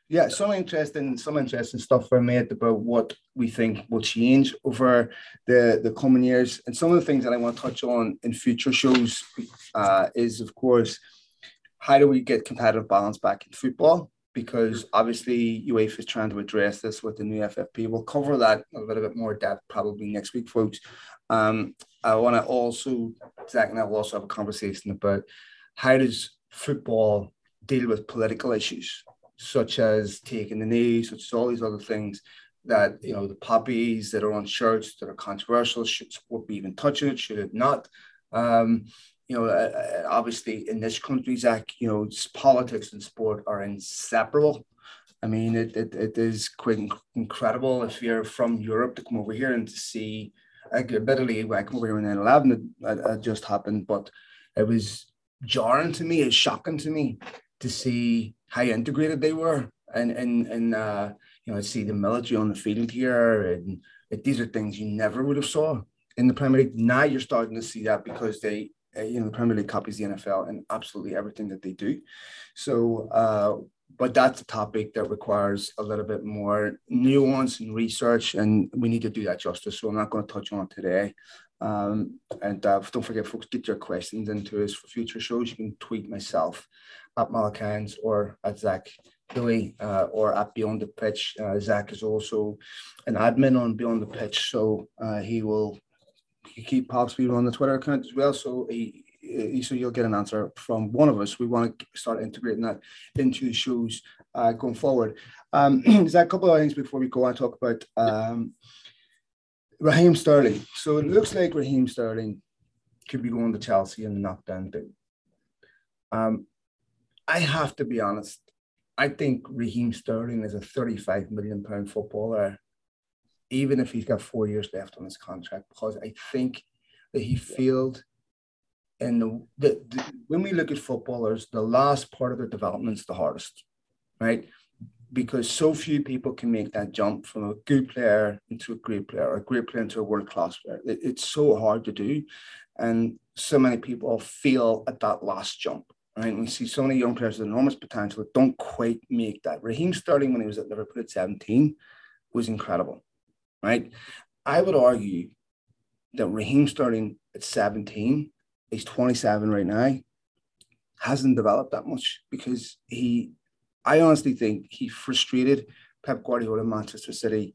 yeah, some interesting, some interesting stuff were made about what we think will change over the the coming years, and some of the things that I want to touch on in future shows uh, is, of course, how do we get competitive balance back in football? Because obviously UEFA is trying to address this with the new FFP. We'll cover that a little bit more depth probably next week, folks. Um, I want to also, Zach and I will also have a conversation about how does football deal with political issues such as taking the knee, such as all these other things that you know the poppies that are on shirts that are controversial should be even touching it should it not? Um, you know uh, uh, obviously in this country zach you know politics and sport are inseparable. I mean it, it, it is quite incredible if you're from europe to come over here and to see admittedly when i come over here in 9-11 it, it just happened but it was jarring to me it's shocking to me to see how integrated they were and and and uh, you know see the military on the field here and it, these are things you never would have saw in the Premier League. Now you're starting to see that because they uh, you know the Premier League copies the NFL and absolutely everything that they do. So. Uh, but that's a topic that requires a little bit more nuance and research, and we need to do that justice. So I'm not going to touch on it today. Um, and uh, don't forget, folks, get your questions into us for future shows. You can tweet myself at Malakans or at Zach Billy uh, or at Beyond the Pitch. Uh, Zach is also an admin on Beyond the Pitch, so uh, he will keep Pop Speed on the Twitter account as well. So he, he, so you'll get an answer from one of us. We want to start integrating that into the shows uh, going forward. Um, *clears throat* Zach, a couple of things before we go and talk about um, Raheem Sterling. So it looks like Raheem Sterling could be going to Chelsea and the knockdown bid. Um, I have to be honest. I think Raheem Sterling is a 35 million pound footballer, even if he's got four years left on his contract, because I think that he failed. And the, the, the, when we look at footballers, the last part of their development is the hardest, right? Because so few people can make that jump from a good player into a great player, or a great player into a world class player. It, it's so hard to do. And so many people fail at that last jump. Right? we see so many young players with enormous potential that don't quite make that. Raheem Sterling, when he was at Liverpool at 17, was incredible. Right? I would argue that Raheem Sterling at 17, he's 27 right now, hasn't developed that much because he, I honestly think he frustrated Pep Guardiola Manchester City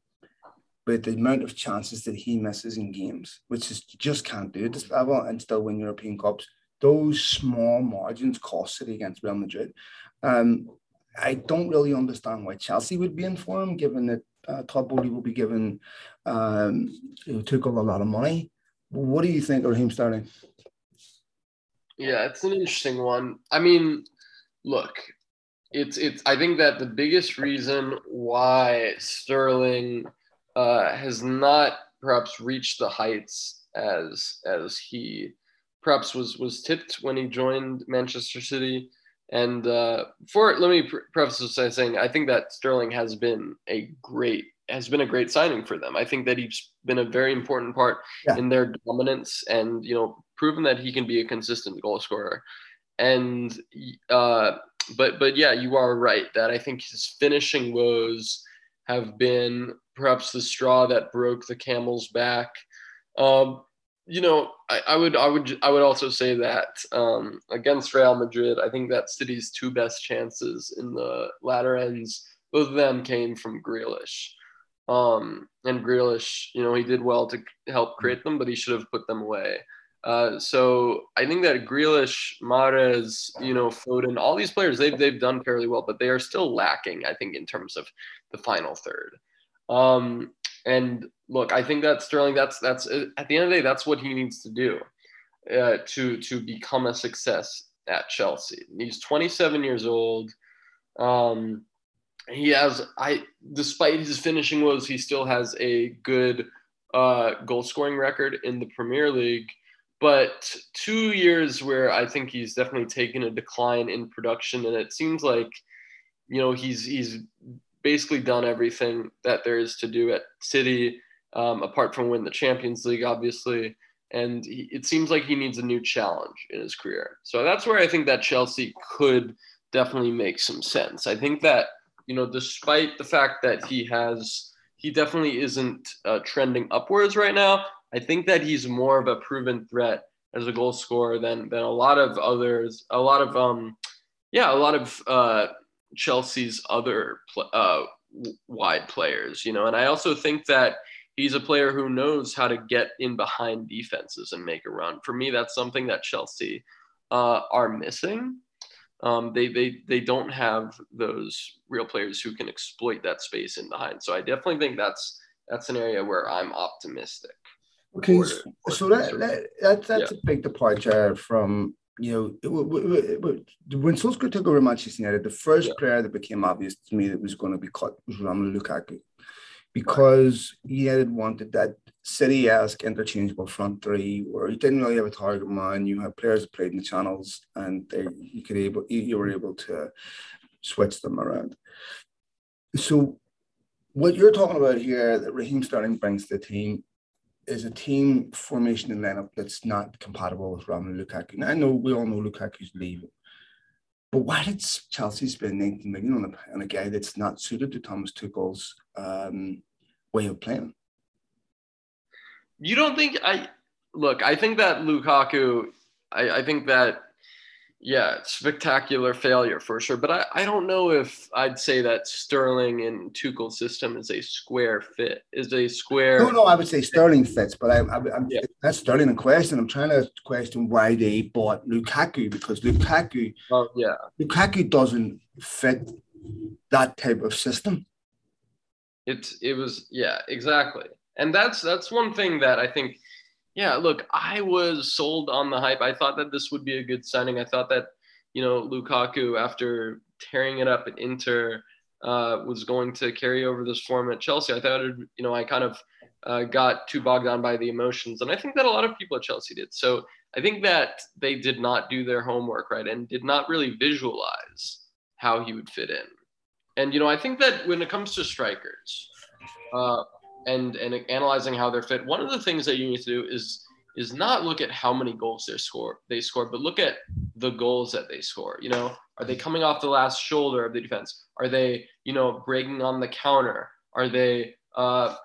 with the amount of chances that he misses in games, which is just can't do at this level and still win European Cups those small margins cost City against Real Madrid. Um, I don't really understand why Chelsea would be in for him, given that uh, Todd Boehly will be given um, know, took a lot of money. What do you think Raheem Sterling? Yeah, it's an interesting one. I mean, look, it's it's. I think that the biggest reason why Sterling uh, has not perhaps reached the heights as as he perhaps was was tipped when he joined Manchester City. And uh, for let me preface this by saying I think that Sterling has been a great has been a great signing for them. I think that he's been a very important part yeah. in their dominance and you know proven that he can be a consistent goal scorer. And uh, but but yeah, you are right that I think his finishing woes have been perhaps the straw that broke the camel's back. Um, you know, I, I, would, I would, I would also say that um, against Real Madrid, I think that City's two best chances in the latter ends, both of them came from Grealish. Um, and Grealish, you know, he did well to help create them, but he should have put them away. Uh, so I think that Grealish, Mahrez, you know, Foden, all these players, they've, they've done fairly well, but they are still lacking, I think, in terms of the final third. Um, and look, I think that Sterling, that's, that's at the end of the day, that's what he needs to do uh, to, to become a success at Chelsea. He's 27 years old. Um, he has, I, despite his finishing woes, he still has a good uh, goal scoring record in the Premier League but two years where I think he's definitely taken a decline in production, and it seems like you know he's he's basically done everything that there is to do at City, um, apart from win the Champions League, obviously. And he, it seems like he needs a new challenge in his career. So that's where I think that Chelsea could definitely make some sense. I think that you know, despite the fact that he has, he definitely isn't uh, trending upwards right now. I think that he's more of a proven threat as a goal scorer than than a lot of others. A lot of um, yeah, a lot of uh, Chelsea's other pl- uh, wide players. You know, and I also think that he's a player who knows how to get in behind defenses and make a run. For me, that's something that Chelsea uh, are missing. Um, they, they, they don't have those real players who can exploit that space in behind. So I definitely think that's that's an area where I'm optimistic. Okay, so that, that, that that's yeah. a big departure from you know when Solskjaer took over Manchester United, the first yeah. player that became obvious to me that was going to be cut was Romelu Lukaku, because right. United wanted that City-esque interchangeable front three, where you didn't really have a target man. You had players that played in the channels, and they, you could able you were able to switch them around. So, what you're talking about here that Raheem Sterling brings to the team is a team formation and lineup that's not compatible with Romelu Lukaku. I know we all know Lukaku's leaving, but why did Chelsea spend 19 million on a, on a guy that's not suited to Thomas Tuchel's um, way of playing? You don't think I look? I think that Lukaku. I, I think that yeah, spectacular failure for sure. But I, I don't know if I'd say that Sterling and Tuchel's system is a square fit. Is a square. No, no, I would say Sterling fits, but I, I, am yeah. that's Sterling in question. I'm trying to question why they bought Lukaku because Lukaku. Oh yeah. Lukaku doesn't fit that type of system. It's it was yeah exactly, and that's that's one thing that I think yeah, look, I was sold on the hype. I thought that this would be a good signing. I thought that, you know, Lukaku, after tearing it up at Inter, uh, was going to carry over this form at Chelsea. I thought, it, you know, I kind of uh, got too bogged down by the emotions. And I think that a lot of people at Chelsea did. So I think that they did not do their homework right and did not really visualize how he would fit in. And, you know, I think that when it comes to strikers, uh, and and analyzing how they're fit, one of the things that you need to do is is not look at how many goals they score they score, but look at the goals that they score. You know, are they coming off the last shoulder of the defense? Are they you know breaking on the counter? Are they uh,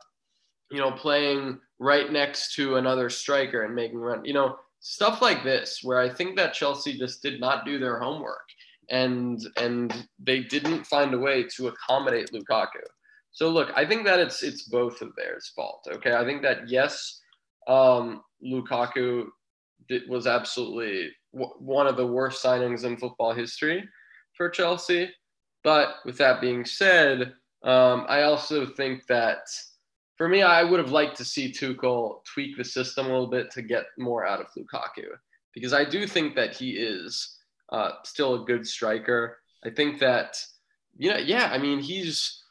you know playing right next to another striker and making run? You know stuff like this where I think that Chelsea just did not do their homework and and they didn't find a way to accommodate Lukaku. So look, I think that it's it's both of theirs fault. Okay, I think that yes, um, Lukaku did, was absolutely w- one of the worst signings in football history for Chelsea. But with that being said, um, I also think that for me, I would have liked to see Tuchel tweak the system a little bit to get more out of Lukaku because I do think that he is uh, still a good striker. I think that, you know, yeah, I mean, he's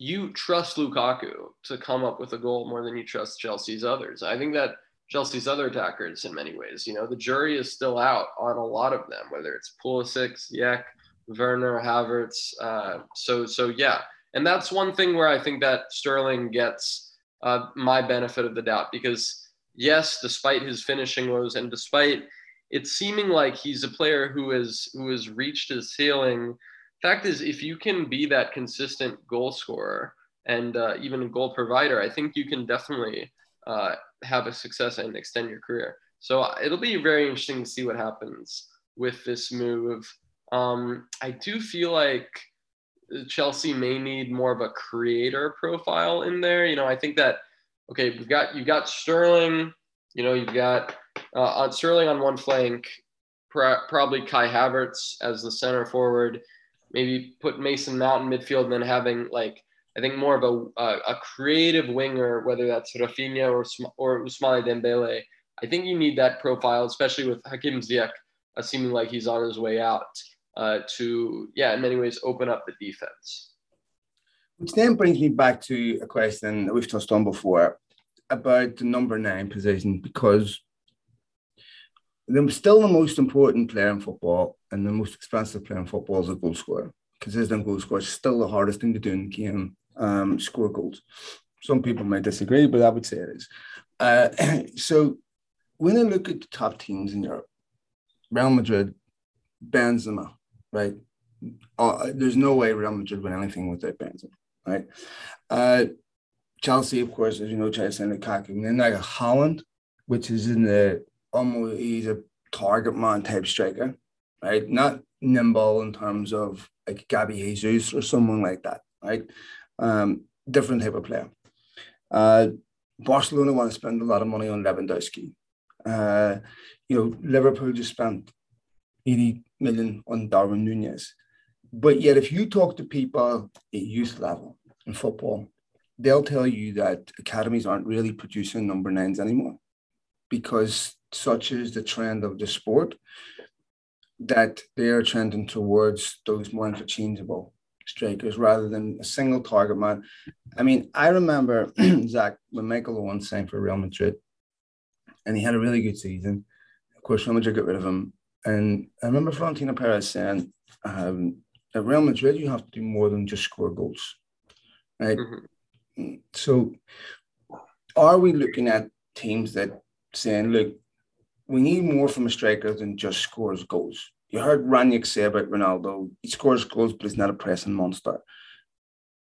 you trust Lukaku to come up with a goal more than you trust Chelsea's others. I think that Chelsea's other attackers, in many ways, you know, the jury is still out on a lot of them, whether it's Pulisic, Ziyech, Werner, Havertz. Uh, so, so yeah, and that's one thing where I think that Sterling gets uh, my benefit of the doubt because yes, despite his finishing woes and despite it seeming like he's a player who has who has reached his ceiling fact is, if you can be that consistent goal scorer and uh, even a goal provider, I think you can definitely uh, have a success and extend your career. So uh, it'll be very interesting to see what happens with this move. Um, I do feel like Chelsea may need more of a creator profile in there. You know, I think that okay, we've got you've got Sterling, you know, you've got uh, Sterling on one flank, probably Kai Havertz as the center forward, maybe put Mason Mount in midfield, and then having like I think more of a a, creative winger, whether that's Raphinha or or Ousmane Dembele. I think you need that profile, especially with Hakim Ziyech uh, seeming like he's on his way out uh, to yeah, in many ways open up the defense. Which then brings me back to a question that we've touched on before about the number nine position because they're still the most important player in football and the most expensive player in football is a goal scorer. Consistent goal scorer is still the hardest thing to do in the game, um, score goals. Some people might disagree, but I would say it is. Uh, *clears throat* so when I look at the top teams in Europe, Real Madrid, Benzema, right? Uh, there's no way Real Madrid win anything without Benzema, right? Uh, Chelsea, of course, as you know, Chelsea and Lukaku, and then like Haaland, which is in the almost he's a target man type striker, right? Not nimble in terms of like Gabby Jesus or someone like that, right? Um, different type of player. Uh, Barcelona want to spend a lot of money on Lewandowski. Uh, you know, Liverpool just spent 80 million on Darwin Nunez. But yet, if you talk to people at youth level in football, they'll tell you that academies aren't really producing number nines anymore because such is the trend of the sport that they are trending towards those more interchangeable strikers rather than a single target man. I mean, I remember *clears throat* Zach when Michael Owen signed for Real Madrid, and he had a really good season. Of course, Real Madrid got rid of him, and I remember Florentino Perez saying, um, "At Real Madrid, you have to do more than just score goals." Right. Mm-hmm. So, are we looking at teams that saying, "Look, we need more from a striker than just scores goals. You heard Rangnick say about Ronaldo, he scores goals, but he's not a pressing monster.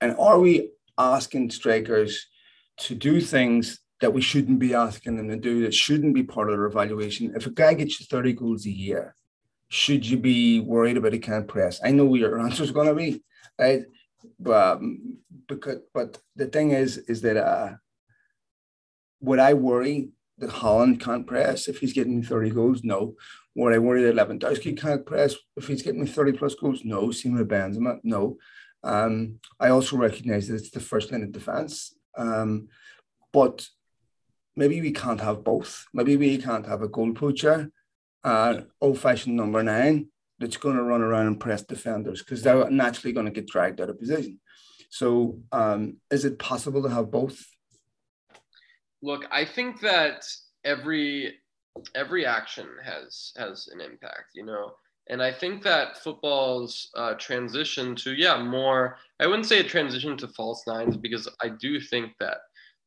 And are we asking strikers to do things that we shouldn't be asking them to do, that shouldn't be part of their evaluation? If a guy gets you 30 goals a year, should you be worried about he can't press? I know what your *laughs* answer is going to be, right? But um, because but the thing is, is that uh, would I worry that Haaland can't press if he's getting 30 goals? No. Would I worry that Lewandowski can't press if he's getting 30 plus goals? No. With Benzema? No. Um, I also recognize that it's the first line of defense. Um, but maybe we can't have both. Maybe we can't have a goal poacher, uh, old fashioned number nine that's going to run around and press defenders because they're naturally going to get dragged out of position. So, um, is it possible to have both? Look, I think that every every action has has an impact, you know. And I think that football's uh, transition to yeah more I wouldn't say a transition to false nines because I do think that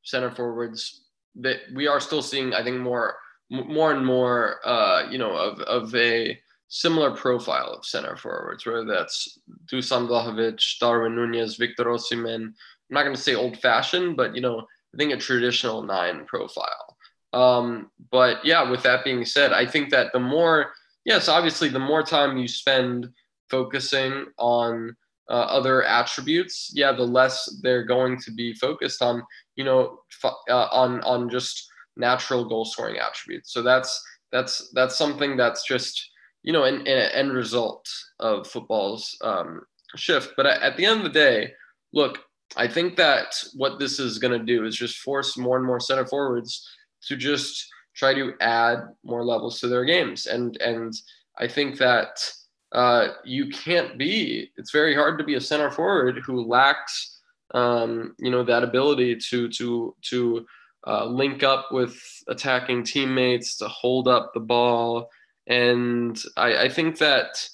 center forwards that we are still seeing I think more more and more uh, you know of of a similar profile of center forwards whether that's Dusan Vlahovic, Darwin Nunez, Victor Osimhen. I'm not going to say old fashioned, but you know I think a traditional nine profile. Um, but yeah, with that being said, I think that the more, yes, obviously, the more time you spend focusing on uh, other attributes, yeah, the less they're going to be focused on, you know, uh, on on just natural goal scoring attributes. So that's that's that's something that's just you know an, an end result of football's um, shift. But at the end of the day, look, I think that what this is going to do is just force more and more center forwards to just try to add more levels to their games. And and I think that uh, you can't be. It's very hard to be a center forward who lacks, um, you know, that ability to to to uh, link up with attacking teammates, to hold up the ball. And I, I think that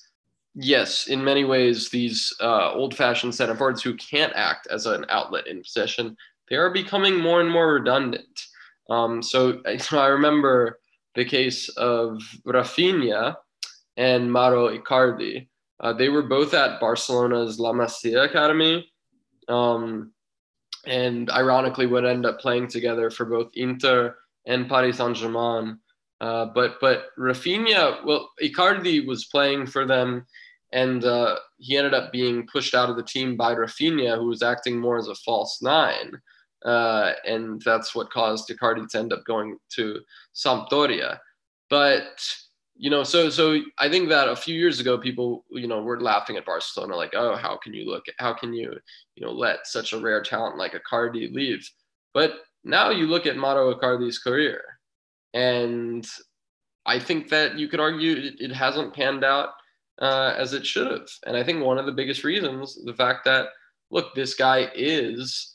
yes, in many ways, these uh, old-fashioned center forwards who can't act as an outlet in possession, they are becoming more and more redundant. Um, so *laughs* I remember the case of Rafinha and Mauro Icardi. Uh, they were both at Barcelona's La Masia Academy, um, and ironically would end up playing together for both Inter and Paris Saint Germain. Uh, but but Rafinha, well, Icardi was playing for them and uh, he ended up being pushed out of the team by Rafinha, who was acting more as a false nine. Uh, and that's what caused Icardi to end up going to Sampdoria. but you know, so so I think that a few years ago, people you know were laughing at Barcelona, like, oh, how can you look how can you you know let such a rare talent like Icardi leave? But now you look at Mauro Icardi's career, and I think that you could argue it, it hasn't panned out uh, as it should have. And I think one of the biggest reasons, the fact that look, this guy is,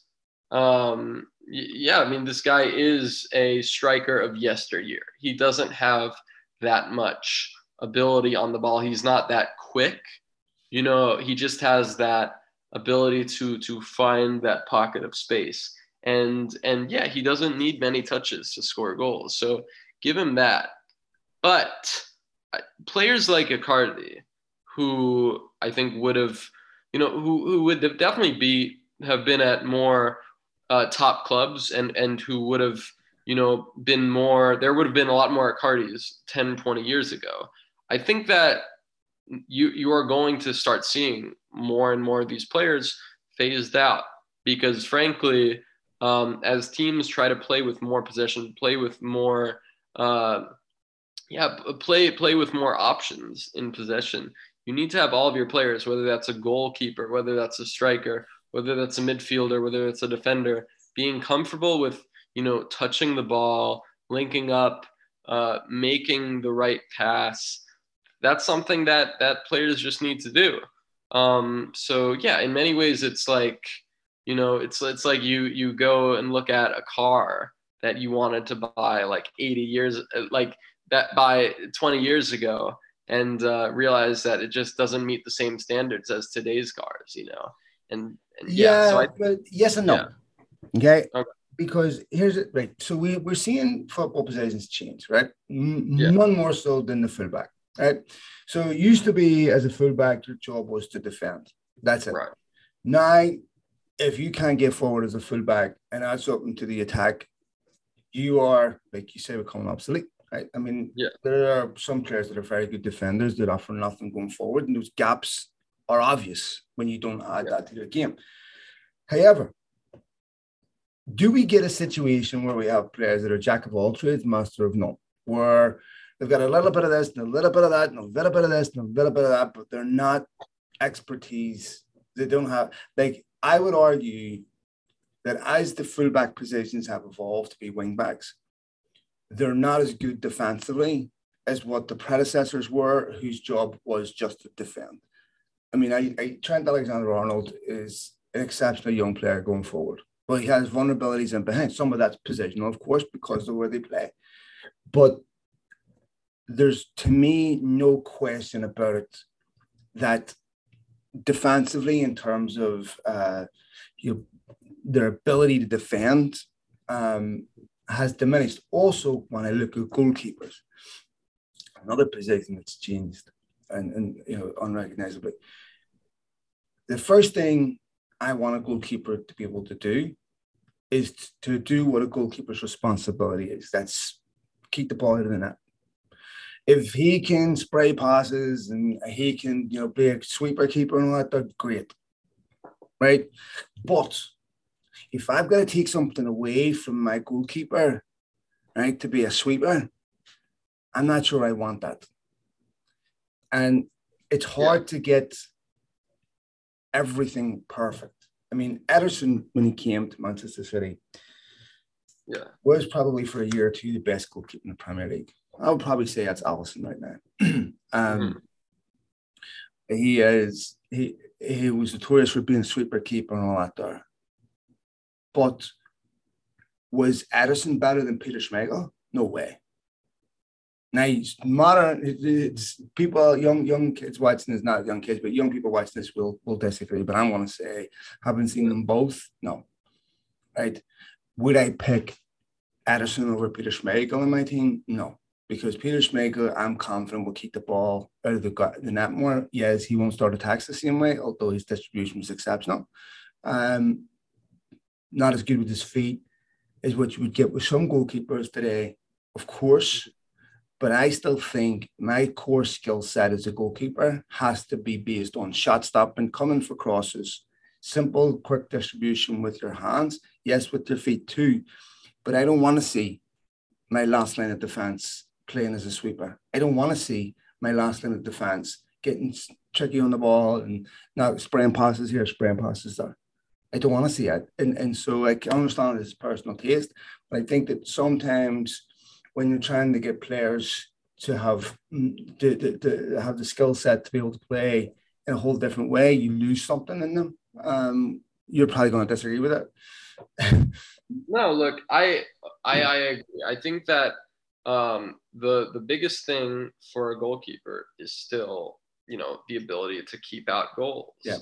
um, yeah, I mean, this guy is a striker of yesteryear. He doesn't have that much ability on the ball. He's not that quick. You know, he just has that ability to to find that pocket of space. And and yeah, he doesn't need many touches to score goals. So give him that. But uh, players like Icardi, who I think would have, you know, who, who would have definitely be have been at more uh, top clubs and and who would have you know, been more, there would have been a lot more Icardis 10, 20 years ago. I think that you, you are going to start seeing more and more of these players phased out because, frankly, um, as teams try to play with more possession, play with more, uh, yeah, play play with more options in possession. You need to have all of your players, whether that's a goalkeeper, whether that's a striker, whether that's a midfielder, whether it's a defender, being comfortable with you know, touching the ball, linking up, uh, making the right pass. That's something that that players just need to do. Um, so yeah, in many ways, it's like you know, it's it's like you you go and look at a car that you wanted to buy like 80 years, like that by 20 years ago, and uh, realize that it just doesn't meet the same standards as today's cars, you know. And, and yeah, yeah so I, but yes and no. Yeah. Okay? okay because here's it right. So we we're seeing football positions change, right? Yeah. None more so than the fullback, right? So it used to be as a fullback, your job was to defend. That's it. Right. Now, if you can't get forward as a fullback and that's open to the attack, you are like you say, becoming obsolete. Right. I mean, yeah. there are some players that are very good defenders that offer nothing going forward, and those gaps are obvious when you don't add yeah. that to your game. However, do we get a situation where we have players that are jack of all trades, master of none, where they've got a little bit of this and a little bit of that and a little bit of this and a little bit of that, but they're not expertise. They don't have like I would argue that as the fullback positions have evolved to be wingbacks, they're not as good defensively as what the predecessors were, whose job was just to defend. I mean, I, I Trent Alexander Arnold is an exceptional young player going forward. but he has vulnerabilities in behind. Some of that's positional, of course, because of where they play. But there's to me no question about it that defensively, in terms of uh, you their ability to defend, um, has diminished. Also, when I look at goalkeepers, another position that's changed and, and you know unrecognizably. The first thing I want a goalkeeper to be able to do is to do what a goalkeeper's responsibility is. That's keep the ball out of the net. If he can spray passes and he can, you know, be a sweeper keeper and all that, great. Right? But if I've got to take something away from my goalkeeper, right, to be a sweeper, I'm not sure I want that. And it's hard yeah. to get everything perfect. I mean, Ederson, when he came to Manchester City, yeah, was probably for a year or two the best goalkeeper in the Premier League. I would probably say that's Alisson right now. *clears throat* um, mm. He is he he was notorious for being a sweeper keeper and all that there. But was Ederson better than Peter Schmeichel? No way. Now, modern it's people, young young kids watching this, not young kids, but young people watching this will will disagree. But I want to say, haven't seen them both, no, right? Would I pick Ederson over Peter Schmeichel in my team? No, because Peter Schmeichel, I'm confident will keep the ball out of the, the net more. Yes, he won't start attacks the same way, although his distribution was exceptional. Um, not as good with his feet as what you would get with some goalkeepers today. Of course, but I still think my core skill set as a goalkeeper has to be based on shot stopping, coming for crosses, simple, quick distribution with your hands. Yes, with your feet too. But I don't want to see my last line of defense playing as a sweeper. I don't want to see my last line of defense getting tricky on the ball and now spraying passes here, spraying passes there. I don't want to see it. And, and so I can understand it's personal taste, but I think that sometimes when you're trying to get players to have mm, to, to, to have the skill set to be able to play in a whole different way, you lose something in them. Um, you're probably going to disagree with it. *laughs* no, look, I I I agree. I think that um, the the biggest thing for a goalkeeper is still you know the ability to keep out goals. Yeah.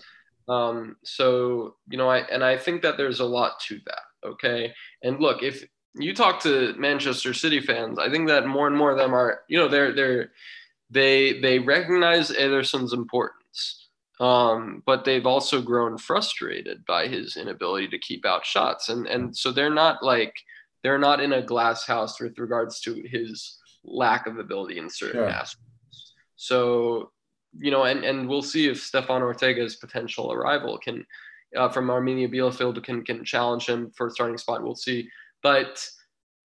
Um, so you know, I and I think that there's a lot to that. Okay, and look, if you talk to Manchester City fans, I think that more and more of them are, you know, they're they're they they recognize Ederson's importance, um, but they've also grown frustrated by his inability to keep out shots, and and so they're not like they're not in a glass house with regards to his lack of ability in certain sure. aspects. So you know, and and we'll see if Stefan Ortega's potential arrival can. Uh, from Arminia Bielefeld can can challenge him for starting spot. We'll see. But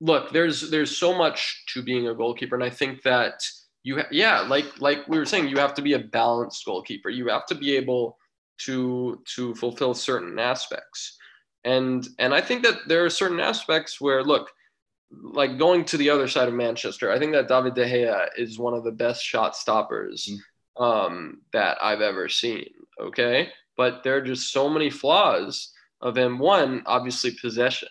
look, there's there's so much to being a goalkeeper, and I think that you ha- yeah, like like we were saying, you have to be a balanced goalkeeper. You have to be able to to fulfill certain aspects, and and I think that there are certain aspects where look. Like going to the other side of Manchester, I think that David De Gea is one of the best shot stoppers mm. Um, that I've ever seen. Okay, but there are just so many flaws of him. One, obviously, possession.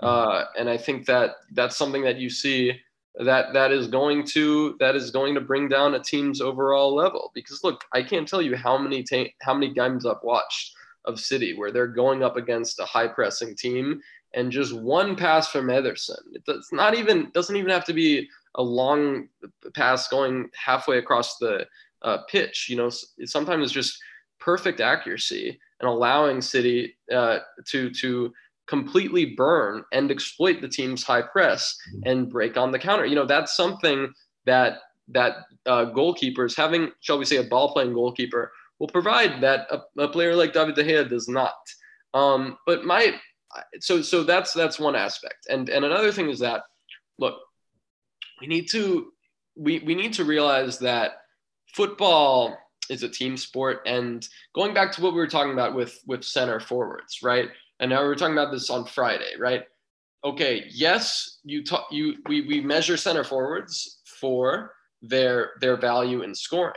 Uh, and I think that that's something that you see that that is going to that is going to bring down a team's overall level. Because look, I can't tell you how many ta- how many games I've watched of City where they're going up against a high pressing team and just one pass from Ederson. It's not even doesn't even have to be a long pass going halfway across the uh, pitch. You know, sometimes it's just perfect accuracy and allowing City uh, to to completely burn and exploit the team's high press mm-hmm. and break on the counter. You know, that's something that that uh, goalkeepers having, shall we say, a ball playing goalkeeper will provide that a, a, player like David De Gea does not. Um, but my so so that's that's one aspect, and and another thing is that look, we need to we we need to realize that football is a team sport, and going back to what we were talking about with with center forwards, right? and now we're talking about this on Friday, right? Okay, yes, you talk, you we we measure center forwards for their their value in scoring,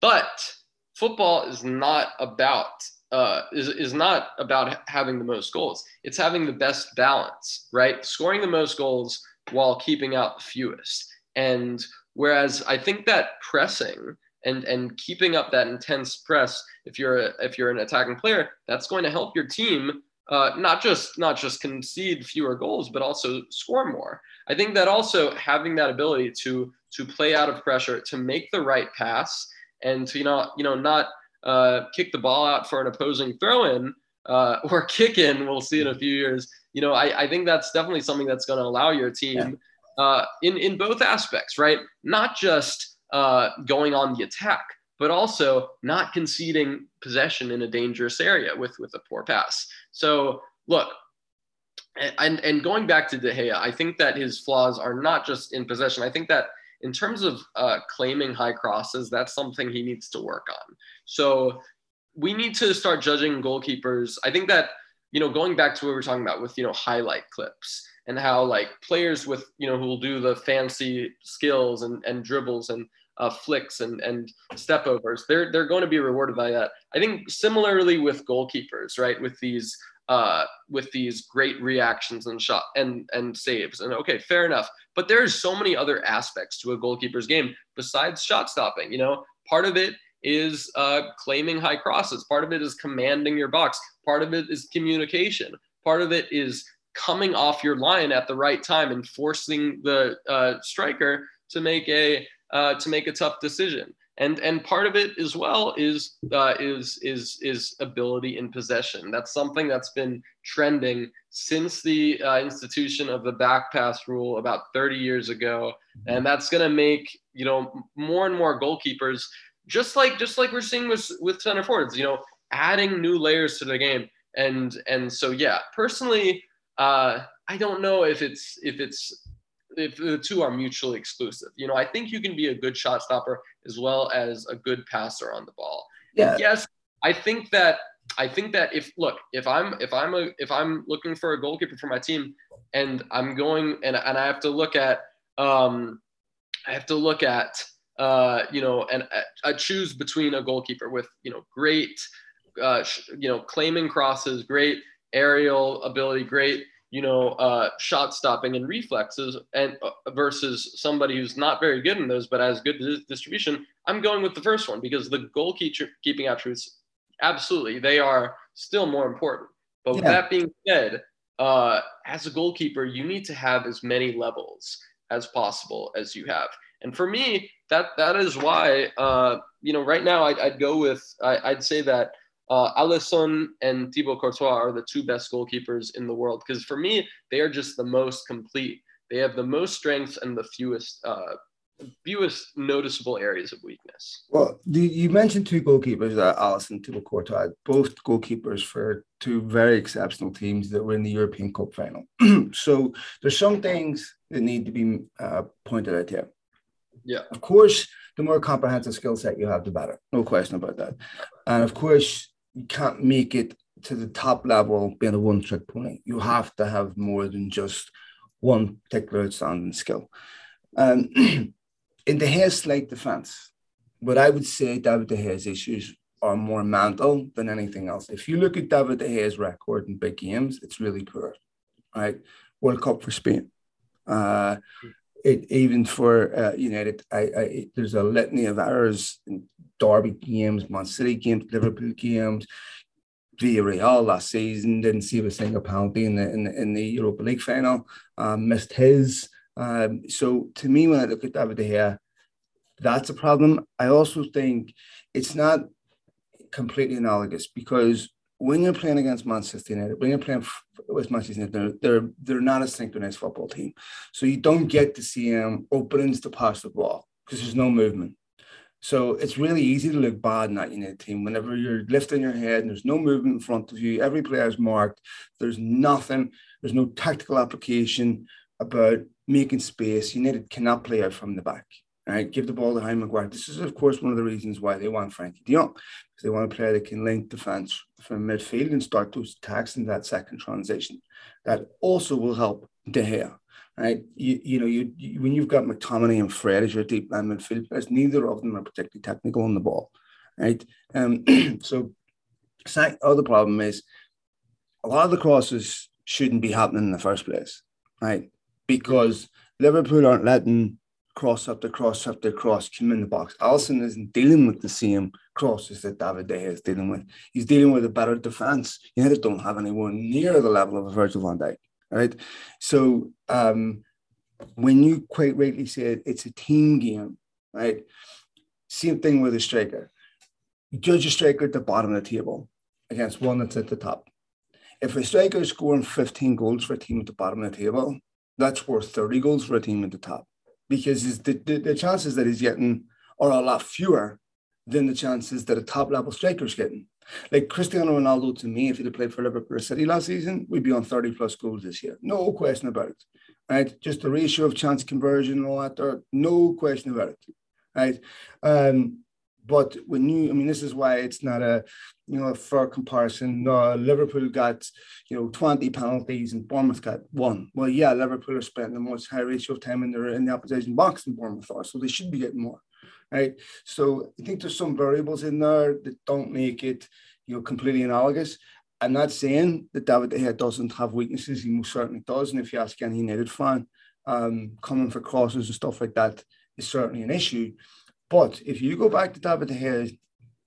but football is not about uh, is, is not about having the most goals. It's having the best balance, right? Scoring the most goals while keeping out the fewest. And whereas I think that pressing and and keeping up that intense press, if you're a, if you're an attacking player, that's going to help your team uh, not just not just concede fewer goals, but also score more. I think that also having that ability to to play out of pressure, to make the right pass, and to you know you know not uh, kick the ball out for an opposing throw in uh, or *laughs* kick in. We'll see in a few years. You know, I, I think that's definitely something that's going to allow your team yeah. uh, in in both aspects, right? Not just uh, going on the attack, but also not conceding possession in a dangerous area with with a poor pass. So look, and and going back to De Gea, I think that his flaws are not just in possession. I think that in terms of uh, claiming high crosses, that's something he needs to work on. So we need to start judging goalkeepers. I think that you know going back to what we were talking about with you know highlight clips and how like players with you know who will do the fancy skills and and dribbles and uh, flicks and and step overs. They're they're going to be rewarded by that. I think similarly with goalkeepers, right? With these uh, with these great reactions and shot and and saves. And okay, fair enough. But there's so many other aspects to a goalkeeper's game besides shot stopping. You know, part of it is uh, claiming high crosses. Part of it is commanding your box. Part of it is communication. Part of it is coming off your line at the right time and forcing the uh, striker to make a uh, to make a tough decision. And, and part of it as well is, uh, is, is, is ability in possession. That's something that's been trending since the uh, institution of the back pass rule about 30 years ago. And that's going to make, you know, more and more goalkeepers, just like, just like we're seeing with, with center forwards, you know, adding new layers to the game. And, and so, yeah, personally, uh, I don't know if it's, if it's if the two are mutually exclusive. You know, I think you can be a good shot stopper as well as a good passer on the ball. Yeah. And yes, I think that I think that if look, if I'm if I'm a if I'm looking for a goalkeeper for my team and I'm going and and I have to look at um I have to look at uh you know and I choose between a goalkeeper with you know great uh you know claiming crosses, great aerial ability, great you know, uh, shot stopping and reflexes, and uh, versus somebody who's not very good in those but has good distribution, I'm going with the first one because the goalkeeping attributes, absolutely, they are still more important. But with that being said, uh, as a goalkeeper, you need to have as many levels as possible as you have. And for me, that that is why, uh, you know, right now I'd, I'd go with I, would say that uh, Alisson and Thibaut Courtois are the two best goalkeepers in the world because for me, they are just the most complete. They have the most strengths and the fewest uh, fewest noticeable areas of weakness. Well, the, you mentioned two goalkeepers, uh, Alisson and Thibaut Courtois, both goalkeepers for two very exceptional teams that were in the European Cup final. *clears throat* so there's some things that need to be uh, pointed out here. Yeah. Of course, the more comprehensive skill set you have, the better. No question about that. And of course, you can't make it to the top level being a one trick pony. You have to have more than just one particular outstanding skill. Um, *clears throat* in De Gea's slight defense, what I would say David De Gea's issues are more mental than anything else. If you look at David De Gea's record in big games, it's really poor, right? World Cup for Spain. Uh, it, even for uh, United, I, I, there's a litany of errors Derby games, Man City games, Liverpool games, Villarreal last season didn't see a single penalty in the in the, in the Europa League final. Um, missed his. Um, so to me, when I look at David De Gea, that's a problem. I also think it's not completely analogous because when you're playing against Manchester United, when you're playing with Manchester United, they're, they're, they're not a synchronized football team. So you don't get to see them openings to pass the ball because there's no movement. So it's really easy to look bad in that United team whenever you're lifting your head and there's no movement in front of you. Every player is marked. There's nothing. There's no tactical application about making space. United cannot play out from the back. Right, give the ball to Harry Maguire. This is, of course, one of the reasons why they want Frenkie de Jong, because they want a player that can link defense from midfield and start those attacks in that second transition. That also will help De Gea. Right, you, you know, you, you when you've got McTominay and Fred as your deep line midfield players, neither of them are particularly technical on the ball. Right, um, *clears throat* so other problem is a lot of the crosses shouldn't be happening in the first place, right? Because Liverpool aren't letting cross after cross after cross come in the box. Alisson isn't dealing with the same crosses that David De Gea is dealing with. He's dealing with a better defense. United don't have anyone near the level of a Virgil van Dijk, right? So um, when you quite rightly said it's a team game, right? Same thing with a striker. You judge a striker at the bottom of the table against one that's at the top. If a striker is scoring 15 goals for a team at the bottom of the table, that's worth 30 goals for a team at the top because the, the, the chances that he's getting are a lot fewer than the chances that a top level striker is getting. Like Cristiano Ronaldo, to me, if he'd have played for Liverpool City last season, we'd be on 30 plus goals this year. No question about it. Right? Just the ratio of chance conversion and all that there, no question about it. Right. Um, but when you, I mean, this is why it's not a, you know, a fair comparison. No, Liverpool got, you know, 20 penalties and Bournemouth got one. Well, yeah, Liverpool are spending a much higher ratio of time in, their, in the opposition box than Bournemouth are, so they should be getting more, right? So I think there's some variables in there that don't make it, you know, completely analogous. I'm not saying that David De Gea doesn't have weaknesses. He most certainly does. And if you ask any United fan, um, coming for crosses and stuff like that is certainly an issue. But if you go back to David De Gea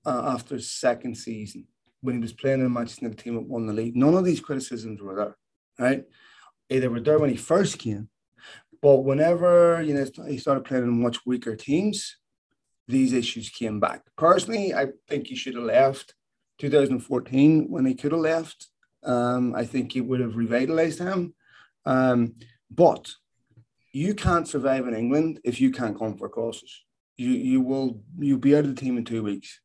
uh, after his second season, when he was playing in the Manchester United team that won the league, none of these criticisms were there, right? They were there when he first came, but whenever you know he started playing in much weaker teams, these issues came back. Personally, I think he should have left 2014 when he could have left. Um, I think it would have revitalized him. Um, but you can't survive in England if you can't come for crosses you you will you'll be out of the team in two weeks.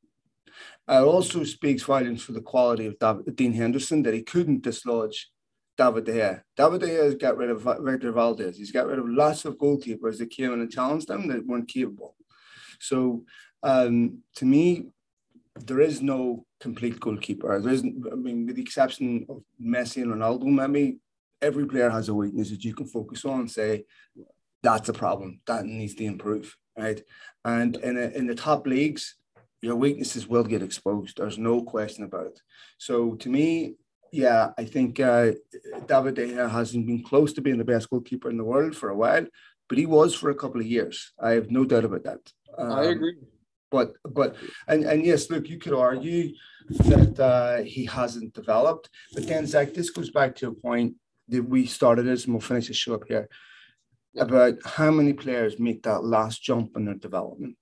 It also speaks volumes for the quality of David, Dean Henderson that he couldn't dislodge David De Gea. David De Gea has got rid of Victor Valdés. He's got rid of lots of goalkeepers that came in and challenged them that weren't capable. So um, to me, there is no complete goalkeeper. There isn't, I mean, with the exception of Messi and Ronaldo, maybe every player has a weakness that you can focus on and say, that's a problem. That needs to improve. Right. And in, a, in the top leagues, your weaknesses will get exposed. There's no question about it. So to me, yeah, I think uh, David De Gea hasn't been close to being the best goalkeeper in the world for a while, but he was for a couple of years. I have no doubt about that. Um, I agree. But but and and yes, look, you could argue that uh, he hasn't developed, but then Zach, this goes back to a point that we started this, and we'll finish the show up here about how many players make that last jump in their development.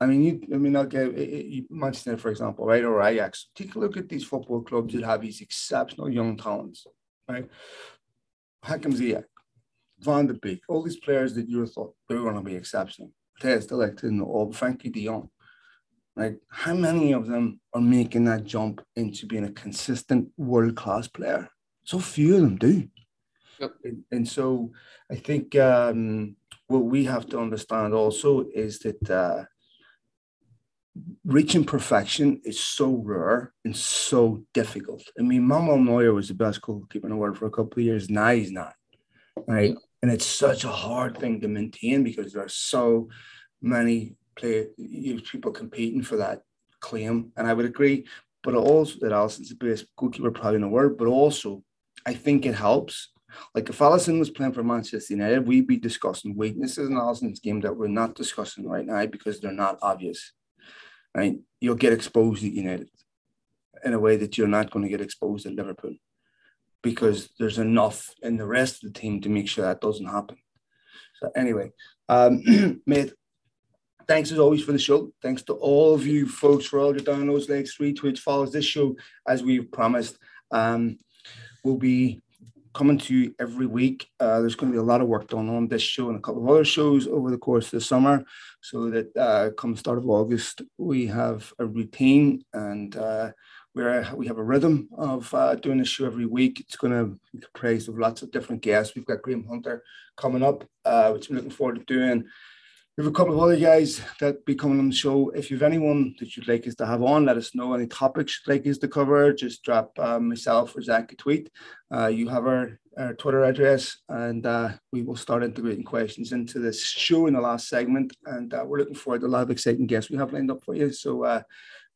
I mean, you. I mean, I'll give you, Manchester, for example, right, or Ajax. Take a look at these football clubs that have these exceptional young talents, right? Hakim Ziyech, Van de Beek, all these players that you thought they were going to be exceptional. Test elected or Frenkie De Jong. Like, how many of them are making that jump into being a consistent world class player? So few of them do. Yep. And, and, so I think um, what we have to understand also is that uh, reaching perfection is so rare and so difficult. I mean, Manuel Neuer was the best goalkeeper in the world for a couple of years. Now he's not, right? And it's such a hard thing to maintain because there are so many play people competing for that claim. And I would agree, but also that Alisson's the best goalkeeper probably in the world. But also, I think it helps. Like if Alisson was playing for Manchester United, we'd be discussing weaknesses in Alisson's game that we're not discussing right now because they're not obvious right? You'll get exposed at United in a way that you're not going to get exposed at Liverpool because there's enough in the rest of the team to make sure that doesn't happen. So anyway, um, *clears throat* mate, thanks as always for the show. Thanks to all of you folks for all your downloads, likes, retweets, follows. This show, as we've promised, um, will be coming to you every week. Uh, there's going to be a lot of work done on this show and a couple of other shows over the course of the summer, so that uh, come start of August we have a routine and uh, we're we have a rhythm of uh, doing this show every week. It's going to be comprised of lots of different guests. We've got Graham Hunter coming up, uh, which I'm looking forward to doing. We have a couple of other guys that be coming on the show. If you have anyone that you'd like us to have on, let us know. Any topics you'd like us to cover, just drop uh, myself or Zach a tweet. Uh, you have our, our Twitter address, and uh, we will start integrating questions into this show in the last segment. And uh, we're looking forward to a lot of exciting guests we have lined up for you. So uh,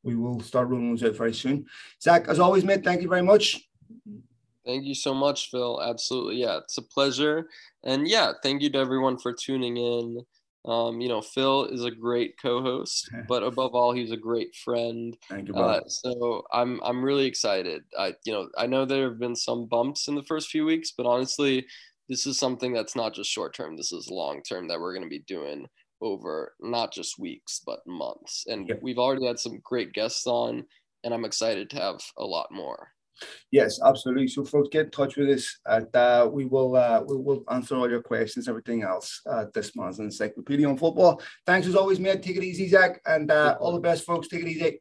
we will start rolling those out very soon. Zach, as always, mate, thank you very much. Thank you so much, Phil. Absolutely. Yeah, it's a pleasure. And yeah, thank you to everyone for tuning in. Um, you know, Phil is a great co-host, *laughs* but above all, he's a great friend. Thank you, uh, so I'm I'm really excited. I you know I know there have been some bumps in the first few weeks, but honestly, this is something that's not just short term. This is long term that we're going to be doing over not just weeks but months. And yeah. we've already had some great guests on, and I'm excited to have a lot more. Yes, absolutely. So, folks, get in touch with us. And, uh, we will uh, we will answer all your questions, everything else. Uh, this month's encyclopedia on football. Thanks as always, mate. Take it easy, Zach, and uh, all the best, folks. Take it easy.